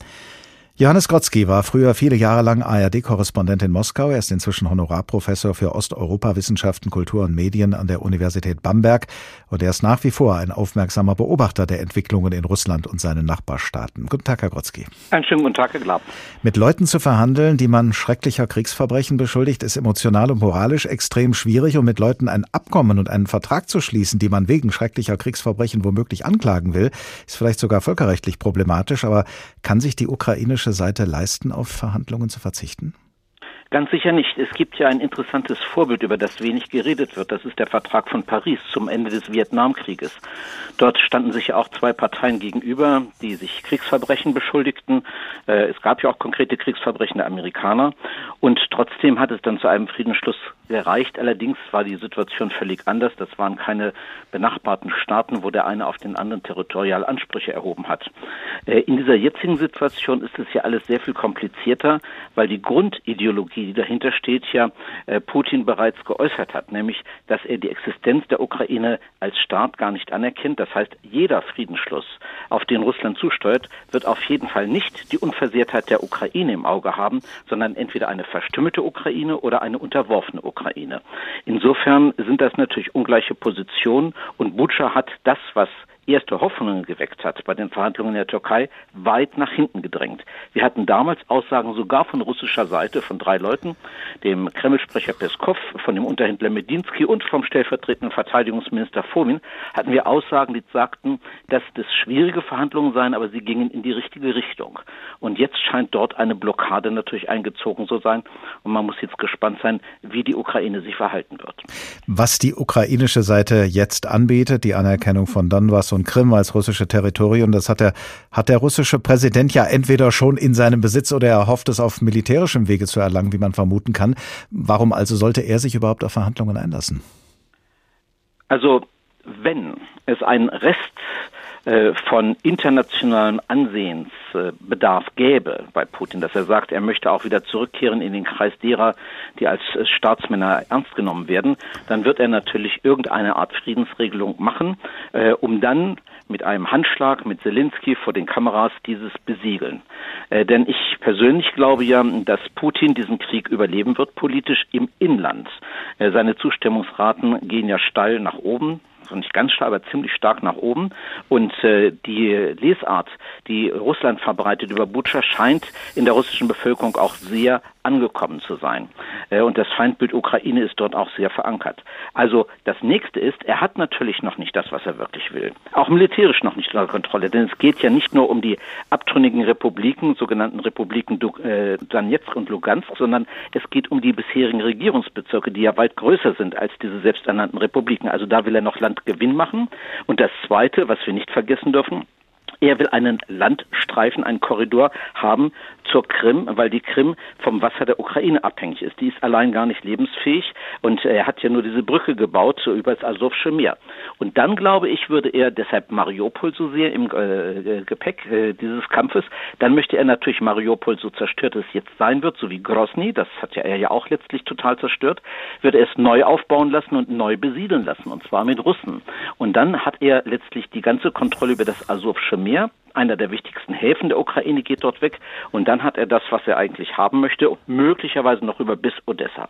Speaker 2: Johannes Grotzky war früher viele Jahre lang ARD-Korrespondent in Moskau. Er ist inzwischen Honorarprofessor für Osteuropawissenschaften, Kultur und Medien an der Universität Bamberg. Und er ist nach wie vor ein aufmerksamer Beobachter der Entwicklungen in Russland und seinen Nachbarstaaten. Guten Tag, Herr Grotzky.
Speaker 18: Einen schönen guten Tag, Herr Glab.
Speaker 2: Mit Leuten zu verhandeln, die man schrecklicher Kriegsverbrechen beschuldigt, ist emotional und moralisch extrem schwierig. Und mit Leuten ein Abkommen und einen Vertrag zu schließen, die man wegen schrecklicher Kriegsverbrechen womöglich anklagen will, ist vielleicht sogar völkerrechtlich problematisch. Aber kann sich die ukrainische Seite leisten, auf Verhandlungen zu verzichten?
Speaker 18: Ganz sicher nicht. Es gibt ja ein interessantes Vorbild, über das wenig geredet wird. Das ist der Vertrag von Paris zum Ende des Vietnamkrieges. Dort standen sich ja auch zwei Parteien gegenüber, die sich Kriegsverbrechen beschuldigten. Äh, es gab ja auch konkrete Kriegsverbrechen der Amerikaner. Und trotzdem hat es dann zu einem Friedensschluss gereicht. Allerdings war die Situation völlig anders. Das waren keine benachbarten Staaten, wo der eine auf den anderen territorial Ansprüche erhoben hat. Äh, in dieser jetzigen Situation ist es ja alles sehr viel komplizierter, weil die Grundideologie die dahinter steht, ja äh, Putin bereits geäußert hat, nämlich, dass er die Existenz der Ukraine als Staat gar nicht anerkennt. Das heißt, jeder Friedensschluss, auf den Russland zusteuert, wird auf jeden Fall nicht die Unversehrtheit der Ukraine im Auge haben, sondern entweder eine verstümmelte Ukraine oder eine unterworfene Ukraine. Insofern sind das natürlich ungleiche Positionen und Butscha hat das, was erste Hoffnungen geweckt hat bei den Verhandlungen in der Türkei, weit nach hinten gedrängt. Wir hatten damals Aussagen sogar von russischer Seite von drei Leuten, dem Kremlsprecher Peskov, von dem Unterhändler Medinsky und vom stellvertretenden Verteidigungsminister Fomin, hatten wir Aussagen, die sagten, dass das schwierige Verhandlungen seien, aber sie gingen in die richtige Richtung. Und jetzt scheint dort eine Blockade natürlich eingezogen zu sein. Und man muss jetzt gespannt sein, wie die Ukraine sich verhalten wird.
Speaker 2: Was die ukrainische Seite jetzt anbietet, die Anerkennung von Donbass und Krim als russische Territorium. Das hat der, hat der russische Präsident ja entweder schon in seinem Besitz oder er hofft es auf militärischem Wege zu erlangen, wie man vermuten kann. Warum also sollte er sich überhaupt auf Verhandlungen einlassen?
Speaker 18: Also, wenn es einen Rest von internationalem Ansehensbedarf gäbe bei Putin, dass er sagt, er möchte auch wieder zurückkehren in den Kreis derer, die als Staatsmänner ernst genommen werden, dann wird er natürlich irgendeine Art Friedensregelung machen, äh, um dann mit einem Handschlag mit Zelensky vor den Kameras dieses besiegeln. Äh, denn ich persönlich glaube ja, dass Putin diesen Krieg überleben wird, politisch im Inland. Äh, seine Zustimmungsraten gehen ja steil nach oben also nicht ganz stark, aber ziemlich stark nach oben. Und äh, die Lesart, die Russland verbreitet über Butscha, scheint in der russischen Bevölkerung auch sehr angekommen zu sein. Äh, und das Feindbild Ukraine ist dort auch sehr verankert. Also das nächste ist, er hat natürlich noch nicht das, was er wirklich will. Auch militärisch noch nicht unter Kontrolle. Denn es geht ja nicht nur um die abtrünnigen Republiken, sogenannten Republiken äh, Donetsk und Lugansk, sondern es geht um die bisherigen Regierungsbezirke, die ja weit größer sind als diese selbsternannten Republiken. Also da will er noch Landgewinn machen. Und das Zweite, was wir nicht vergessen dürfen, er will einen Landstreifen, einen Korridor haben zur Krim, weil die Krim vom Wasser der Ukraine abhängig ist. Die ist allein gar nicht lebensfähig und er hat ja nur diese Brücke gebaut so über das Asowsche Meer. Und dann glaube ich, würde er deshalb Mariupol so sehr im äh, Gepäck äh, dieses Kampfes, dann möchte er natürlich Mariupol so zerstört es jetzt sein wird, so wie Grosny, das hat ja er ja auch letztlich total zerstört, würde er es neu aufbauen lassen und neu besiedeln lassen und zwar mit Russen. Und dann hat er letztlich die ganze Kontrolle über das Asowsche Meer Meer. Einer der wichtigsten Häfen der Ukraine geht dort weg. Und dann hat er das, was er eigentlich haben möchte, möglicherweise noch über bis Odessa.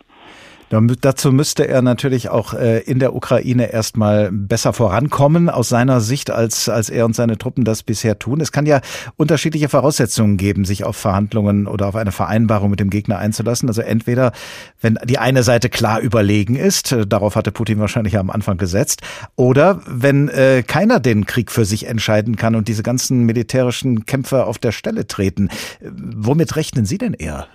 Speaker 2: Dazu müsste er natürlich auch äh, in der Ukraine erstmal besser vorankommen, aus seiner Sicht, als, als er und seine Truppen das bisher tun. Es kann ja unterschiedliche Voraussetzungen geben, sich auf Verhandlungen oder auf eine Vereinbarung mit dem Gegner einzulassen. Also entweder, wenn die eine Seite klar überlegen ist, äh, darauf hatte Putin wahrscheinlich am Anfang gesetzt, oder wenn äh, keiner den Krieg für sich entscheiden kann und diese ganzen militärischen Kämpfe auf der Stelle treten. Womit rechnen Sie denn eher?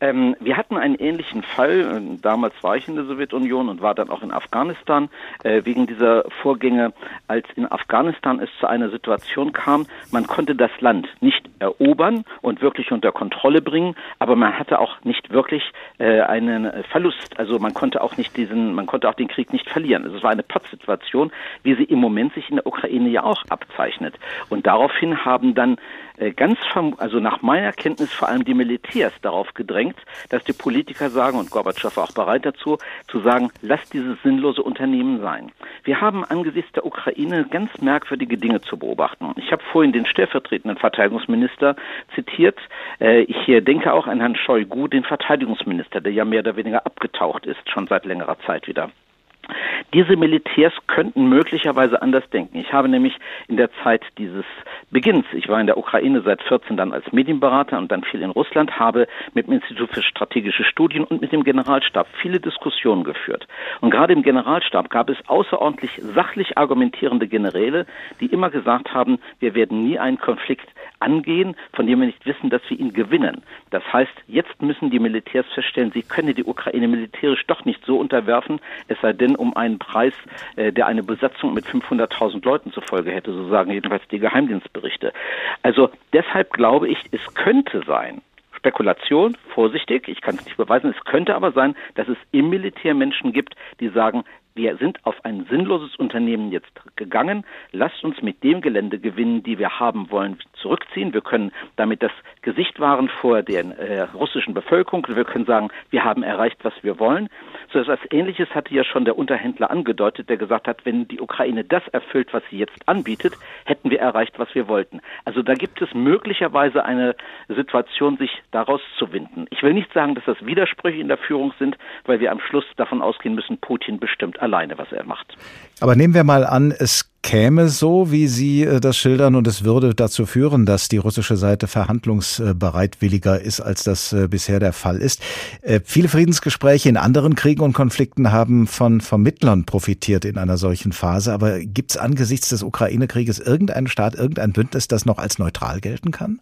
Speaker 18: Ähm, wir hatten einen ähnlichen Fall. Damals war ich in der Sowjetunion und war dann auch in Afghanistan äh, wegen dieser Vorgänge, als in Afghanistan es zu einer Situation kam, man konnte das Land nicht erobern und wirklich unter Kontrolle bringen, aber man hatte auch nicht wirklich äh, einen Verlust. Also man konnte auch nicht diesen, man konnte auch den Krieg nicht verlieren. Also es war eine Pattsituation, wie sie im Moment sich in der Ukraine ja auch abzeichnet. Und daraufhin haben dann äh, ganz, also nach meiner Kenntnis vor allem die Militärs darauf gedrängt, dass die Politiker sagen, und Gorbatschow war auch bereit dazu, zu sagen, lasst dieses sinnlose Unternehmen sein. Wir haben angesichts der Ukraine ganz merkwürdige Dinge zu beobachten. Ich habe vorhin den stellvertretenden Verteidigungsminister zitiert. Äh, ich denke auch an Herrn Shoigu, den Verteidigungsminister, der ja mehr oder weniger abgetaucht ist, schon seit längerer Zeit wieder. Diese Militärs könnten möglicherweise anders denken. Ich habe nämlich in der Zeit dieses Beginns, ich war in der Ukraine seit 14 dann als Medienberater und dann viel in Russland, habe mit dem Institut für strategische Studien und mit dem Generalstab viele Diskussionen geführt. Und gerade im Generalstab gab es außerordentlich sachlich argumentierende Generäle, die immer gesagt haben, wir werden nie einen Konflikt angehen, von dem wir nicht wissen, dass wir ihn gewinnen. Das heißt, jetzt müssen die Militärs feststellen, sie können die Ukraine militärisch doch nicht so unterwerfen, es sei denn um einen Preis, äh, der eine Besatzung mit 500.000 Leuten zur Folge hätte, so sagen jedenfalls die Geheimdienstberichte. Also deshalb glaube ich, es könnte sein, Spekulation, vorsichtig, ich kann es nicht beweisen, es könnte aber sein, dass es im Militär Menschen gibt, die sagen, wir sind auf ein sinnloses Unternehmen jetzt gegangen. Lasst uns mit dem Gelände gewinnen, die wir haben wollen, zurückziehen. Wir können damit das Gesicht wahren vor der äh, russischen Bevölkerung. Wir können sagen, wir haben erreicht, was wir wollen. So etwas Ähnliches hatte ja schon der Unterhändler angedeutet, der gesagt hat, wenn die Ukraine das erfüllt, was sie jetzt anbietet, hätten wir erreicht, was wir wollten. Also da gibt es möglicherweise eine Situation, sich daraus zu winden. Ich will nicht sagen, dass das Widersprüche in der Führung sind, weil wir am Schluss davon ausgehen müssen, Putin bestimmt alleine, was er macht.
Speaker 2: Aber nehmen wir mal an, es käme so, wie Sie äh, das schildern, und es würde dazu führen, dass die russische Seite verhandlungsbereitwilliger ist, als das äh, bisher der Fall ist. Äh, viele Friedensgespräche in anderen Kriegen und Konflikten haben von Vermittlern profitiert in einer solchen Phase. Aber gibt es angesichts des Ukraine-Krieges irgendeinen Staat, irgendein Bündnis, das noch als neutral gelten kann?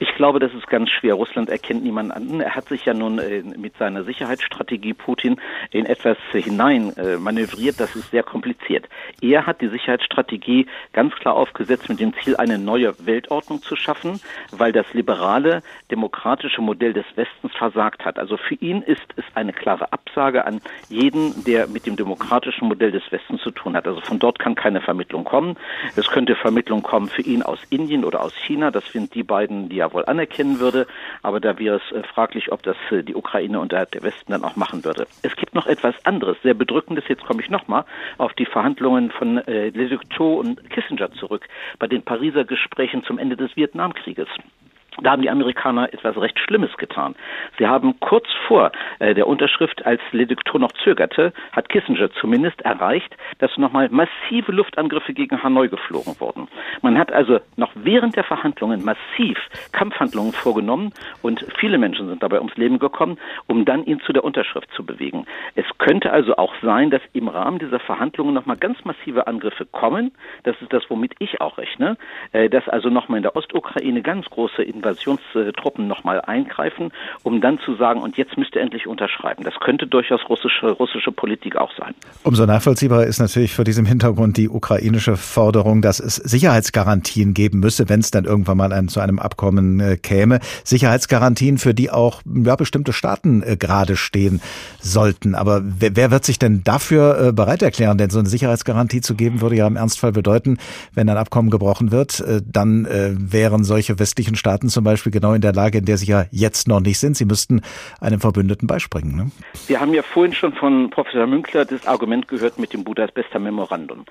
Speaker 18: Ich glaube, das ist ganz schwer. Russland erkennt niemanden an. Er hat sich ja nun äh, mit seiner Sicherheitsstrategie Putin in etwas hinein äh, manövriert. Das ist sehr kompliziert. Er hat die Sicherheitsstrategie ganz klar aufgesetzt mit dem Ziel, eine neue Weltordnung zu schaffen, weil das liberale, demokratische Modell des Westens versagt hat. Also für ihn ist es eine klare Absage an jeden, der mit dem demokratischen Modell des Westens zu tun hat. Also von dort kann keine Vermittlung kommen. Es könnte Vermittlung kommen für ihn aus Indien oder aus China. Das sind die beiden, die er wohl anerkennen würde. Aber da wäre es äh, fraglich, ob das äh, die Ukraine und der Westen dann auch machen würde. Es gibt noch etwas anderes, sehr bedrückendes. Jetzt komme ich nochmal auf die Verhandlungen von äh, Le Duc und Kissinger zurück bei den Pariser Gesprächen zum Ende des Vietnamkrieges. Da haben die Amerikaner etwas recht Schlimmes getan. Sie haben kurz vor äh, der Unterschrift, als Lediktor noch zögerte, hat Kissinger zumindest erreicht, dass nochmal massive Luftangriffe gegen Hanoi geflogen wurden. Man hat also noch während der Verhandlungen massiv Kampfhandlungen vorgenommen und viele Menschen sind dabei ums Leben gekommen, um dann ihn zu der Unterschrift zu bewegen. Es könnte also auch sein, dass im Rahmen dieser Verhandlungen nochmal ganz massive Angriffe kommen. Das ist das, womit ich auch rechne, äh, dass also nochmal in der Ostukraine ganz große Invasionen Invasionstruppen nochmal eingreifen, um dann zu sagen, und jetzt müsst ihr endlich unterschreiben. Das könnte durchaus russische, russische Politik auch sein.
Speaker 2: Umso nachvollziehbar ist natürlich vor diesem Hintergrund die ukrainische Forderung, dass es Sicherheitsgarantien geben müsse, wenn es dann irgendwann mal ein, zu einem Abkommen äh, käme. Sicherheitsgarantien, für die auch ja, bestimmte Staaten äh, gerade stehen sollten. Aber wer, wer, wird sich denn dafür äh, bereit erklären? Denn so eine Sicherheitsgarantie zu geben, würde ja im Ernstfall bedeuten, wenn ein Abkommen gebrochen wird, äh, dann äh, wären solche westlichen Staaten zum Beispiel genau in der Lage, in der sie ja jetzt noch nicht sind. Sie müssten einem Verbündeten beispringen. Ne?
Speaker 18: Wir haben ja vorhin schon von Professor Münkler das Argument gehört mit dem Budapester Memorandum.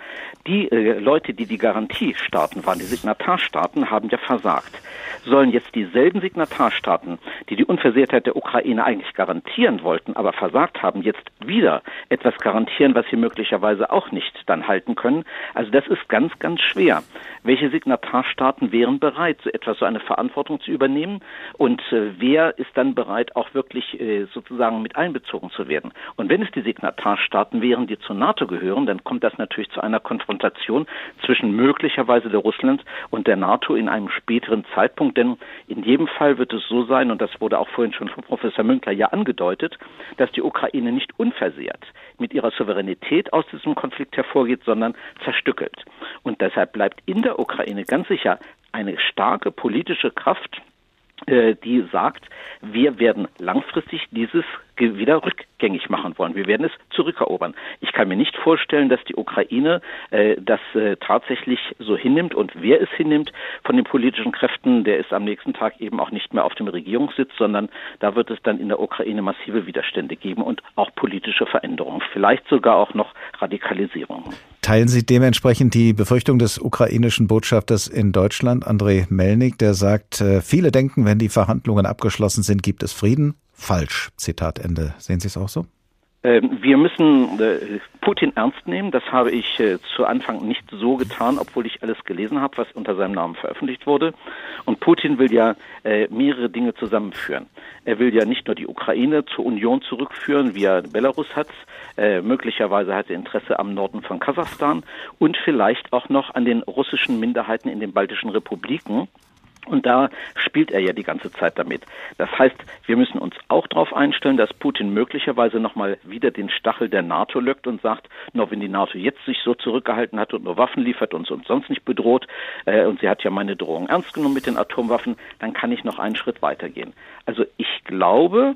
Speaker 18: Die äh, Leute, die die Garantiestaaten waren, die Signatarstaaten, haben ja versagt. Sollen jetzt dieselben Signatarstaaten, die die Unversehrtheit der Ukraine eigentlich garantieren wollten, aber versagt haben, jetzt wieder etwas garantieren, was sie möglicherweise auch nicht dann halten können? Also das ist ganz, ganz schwer. Welche Signatarstaaten wären bereit, so etwas, so eine Verantwortung Verantwortung zu übernehmen und äh, wer ist dann bereit, auch wirklich äh, sozusagen mit einbezogen zu werden. Und wenn es die Signatarstaaten wären, die zur NATO gehören, dann kommt das natürlich zu einer Konfrontation zwischen möglicherweise der Russland und der NATO in einem späteren Zeitpunkt, denn in jedem Fall wird es so sein, und das wurde auch vorhin schon von Professor Münkler ja angedeutet, dass die Ukraine nicht unversehrt mit ihrer Souveränität aus diesem Konflikt hervorgeht, sondern zerstückelt. Und deshalb bleibt in der Ukraine ganz sicher eine starke politische Kraft, äh, die sagt, wir werden langfristig dieses wieder rückgängig machen wollen. Wir werden es zurückerobern. Ich kann mir nicht vorstellen, dass die Ukraine äh, das äh, tatsächlich so hinnimmt und wer es hinnimmt von den politischen Kräften, der ist am nächsten Tag eben auch nicht mehr auf dem Regierungssitz, sondern da wird es dann in der Ukraine massive Widerstände geben und auch politische Veränderungen, vielleicht sogar auch noch Radikalisierung.
Speaker 2: Teilen Sie dementsprechend die Befürchtung des ukrainischen Botschafters in Deutschland, Andrei Melnik, der sagt, äh, viele denken, wenn die Verhandlungen abgeschlossen sind, gibt es Frieden falsch. Zitat Ende. Sehen Sie es auch so?
Speaker 18: Ähm, wir müssen äh, Putin ernst nehmen. Das habe ich äh, zu Anfang nicht so getan, obwohl ich alles gelesen habe, was unter seinem Namen veröffentlicht wurde. Und Putin will ja äh, mehrere Dinge zusammenführen. Er will ja nicht nur die Ukraine zur Union zurückführen, wie er Belarus hat. möglicherweise hat er Interesse am Norden von Kasachstan und vielleicht auch noch an den russischen Minderheiten in den baltischen Republiken. Und da spielt er ja die ganze Zeit damit. Das heißt, wir müssen uns auch darauf einstellen, dass Putin möglicherweise nochmal wieder den Stachel der NATO löckt und sagt, nur wenn die NATO jetzt sich so zurückgehalten hat und nur Waffen liefert und uns sonst nicht bedroht, äh, und sie hat ja meine Drohung ernst genommen mit den Atomwaffen, dann kann ich noch einen Schritt weitergehen. Also ich glaube,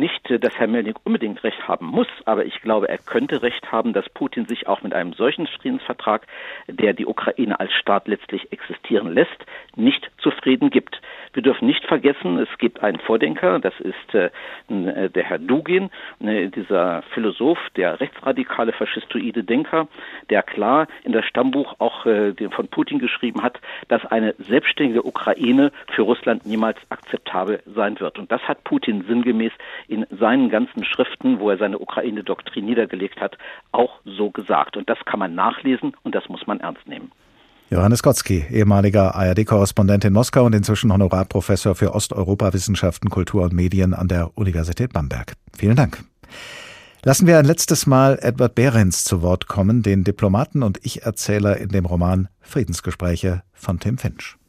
Speaker 18: nicht, dass Herr Melnik unbedingt recht haben muss, aber ich glaube, er könnte recht haben, dass Putin sich auch mit einem solchen Friedensvertrag, der die Ukraine als Staat letztlich existieren lässt, nicht zufrieden gibt. Wir dürfen nicht vergessen, es gibt einen Vordenker, das ist äh, der Herr Dugin, äh, dieser Philosoph, der rechtsradikale faschistoide Denker, der klar in das Stammbuch auch äh, von Putin geschrieben hat, dass eine selbstständige Ukraine für Russland niemals akzeptabel sein wird. Und das hat Putin sinngemäß in seinen ganzen Schriften, wo er seine Ukraine-Doktrin niedergelegt hat, auch so gesagt. Und das kann man nachlesen und das muss man ernst nehmen.
Speaker 2: Johannes Kotzki, ehemaliger ARD-Korrespondent in Moskau und inzwischen Honorarprofessor für Osteuropawissenschaften, Kultur und Medien an der Universität Bamberg. Vielen Dank. Lassen wir ein letztes Mal Edward Behrens zu Wort kommen, den Diplomaten und Ich-Erzähler in dem Roman Friedensgespräche von Tim Finch.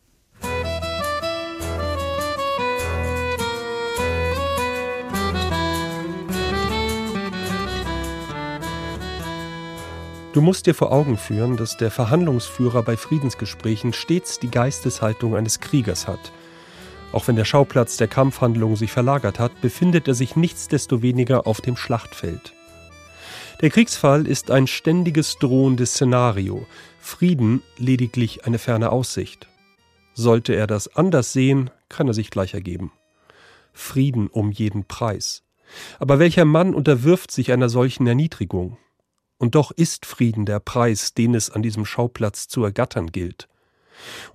Speaker 15: Du musst dir vor Augen führen, dass der Verhandlungsführer bei Friedensgesprächen stets die Geisteshaltung eines Kriegers hat. Auch wenn der Schauplatz der Kampfhandlung sich verlagert hat, befindet er sich nichtsdestoweniger auf dem Schlachtfeld. Der Kriegsfall ist ein ständiges drohendes Szenario, Frieden lediglich eine ferne Aussicht. Sollte er das anders sehen, kann er sich gleich ergeben. Frieden um jeden Preis. Aber welcher Mann unterwirft sich einer solchen Erniedrigung? Und doch ist Frieden der Preis, den es an diesem Schauplatz zu ergattern gilt.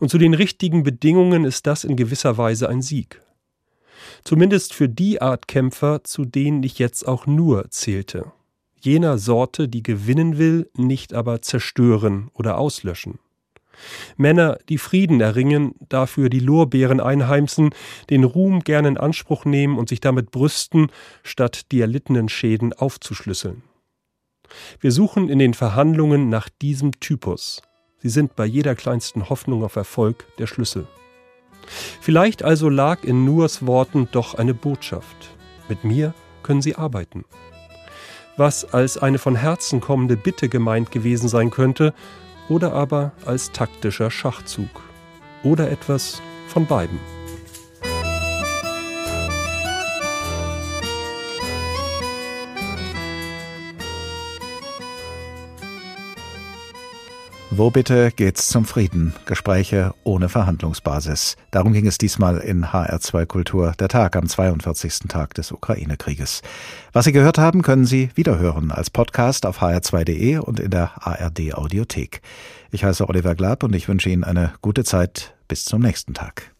Speaker 15: Und zu den richtigen Bedingungen ist das in gewisser Weise ein Sieg. Zumindest für die Art Kämpfer, zu denen ich jetzt auch nur zählte. Jener Sorte, die gewinnen will, nicht aber zerstören oder auslöschen. Männer, die Frieden erringen, dafür die Lorbeeren einheimsen, den Ruhm gern in Anspruch nehmen und sich damit brüsten, statt die erlittenen Schäden aufzuschlüsseln. Wir suchen in den Verhandlungen nach diesem Typus. Sie sind bei jeder kleinsten Hoffnung auf Erfolg der Schlüssel. Vielleicht also lag in Nuers Worten doch eine Botschaft. Mit mir können Sie arbeiten. Was als eine von Herzen kommende Bitte gemeint gewesen sein könnte, oder aber als taktischer Schachzug. Oder etwas von beiden.
Speaker 2: Wo bitte geht's zum Frieden? Gespräche ohne Verhandlungsbasis. Darum ging es diesmal in HR2 Kultur, der Tag am 42. Tag des Ukraine-Krieges. Was Sie gehört haben, können Sie wiederhören als Podcast auf hr2.de und in der ARD Audiothek. Ich heiße Oliver Glab und ich wünsche Ihnen eine gute Zeit bis zum nächsten Tag.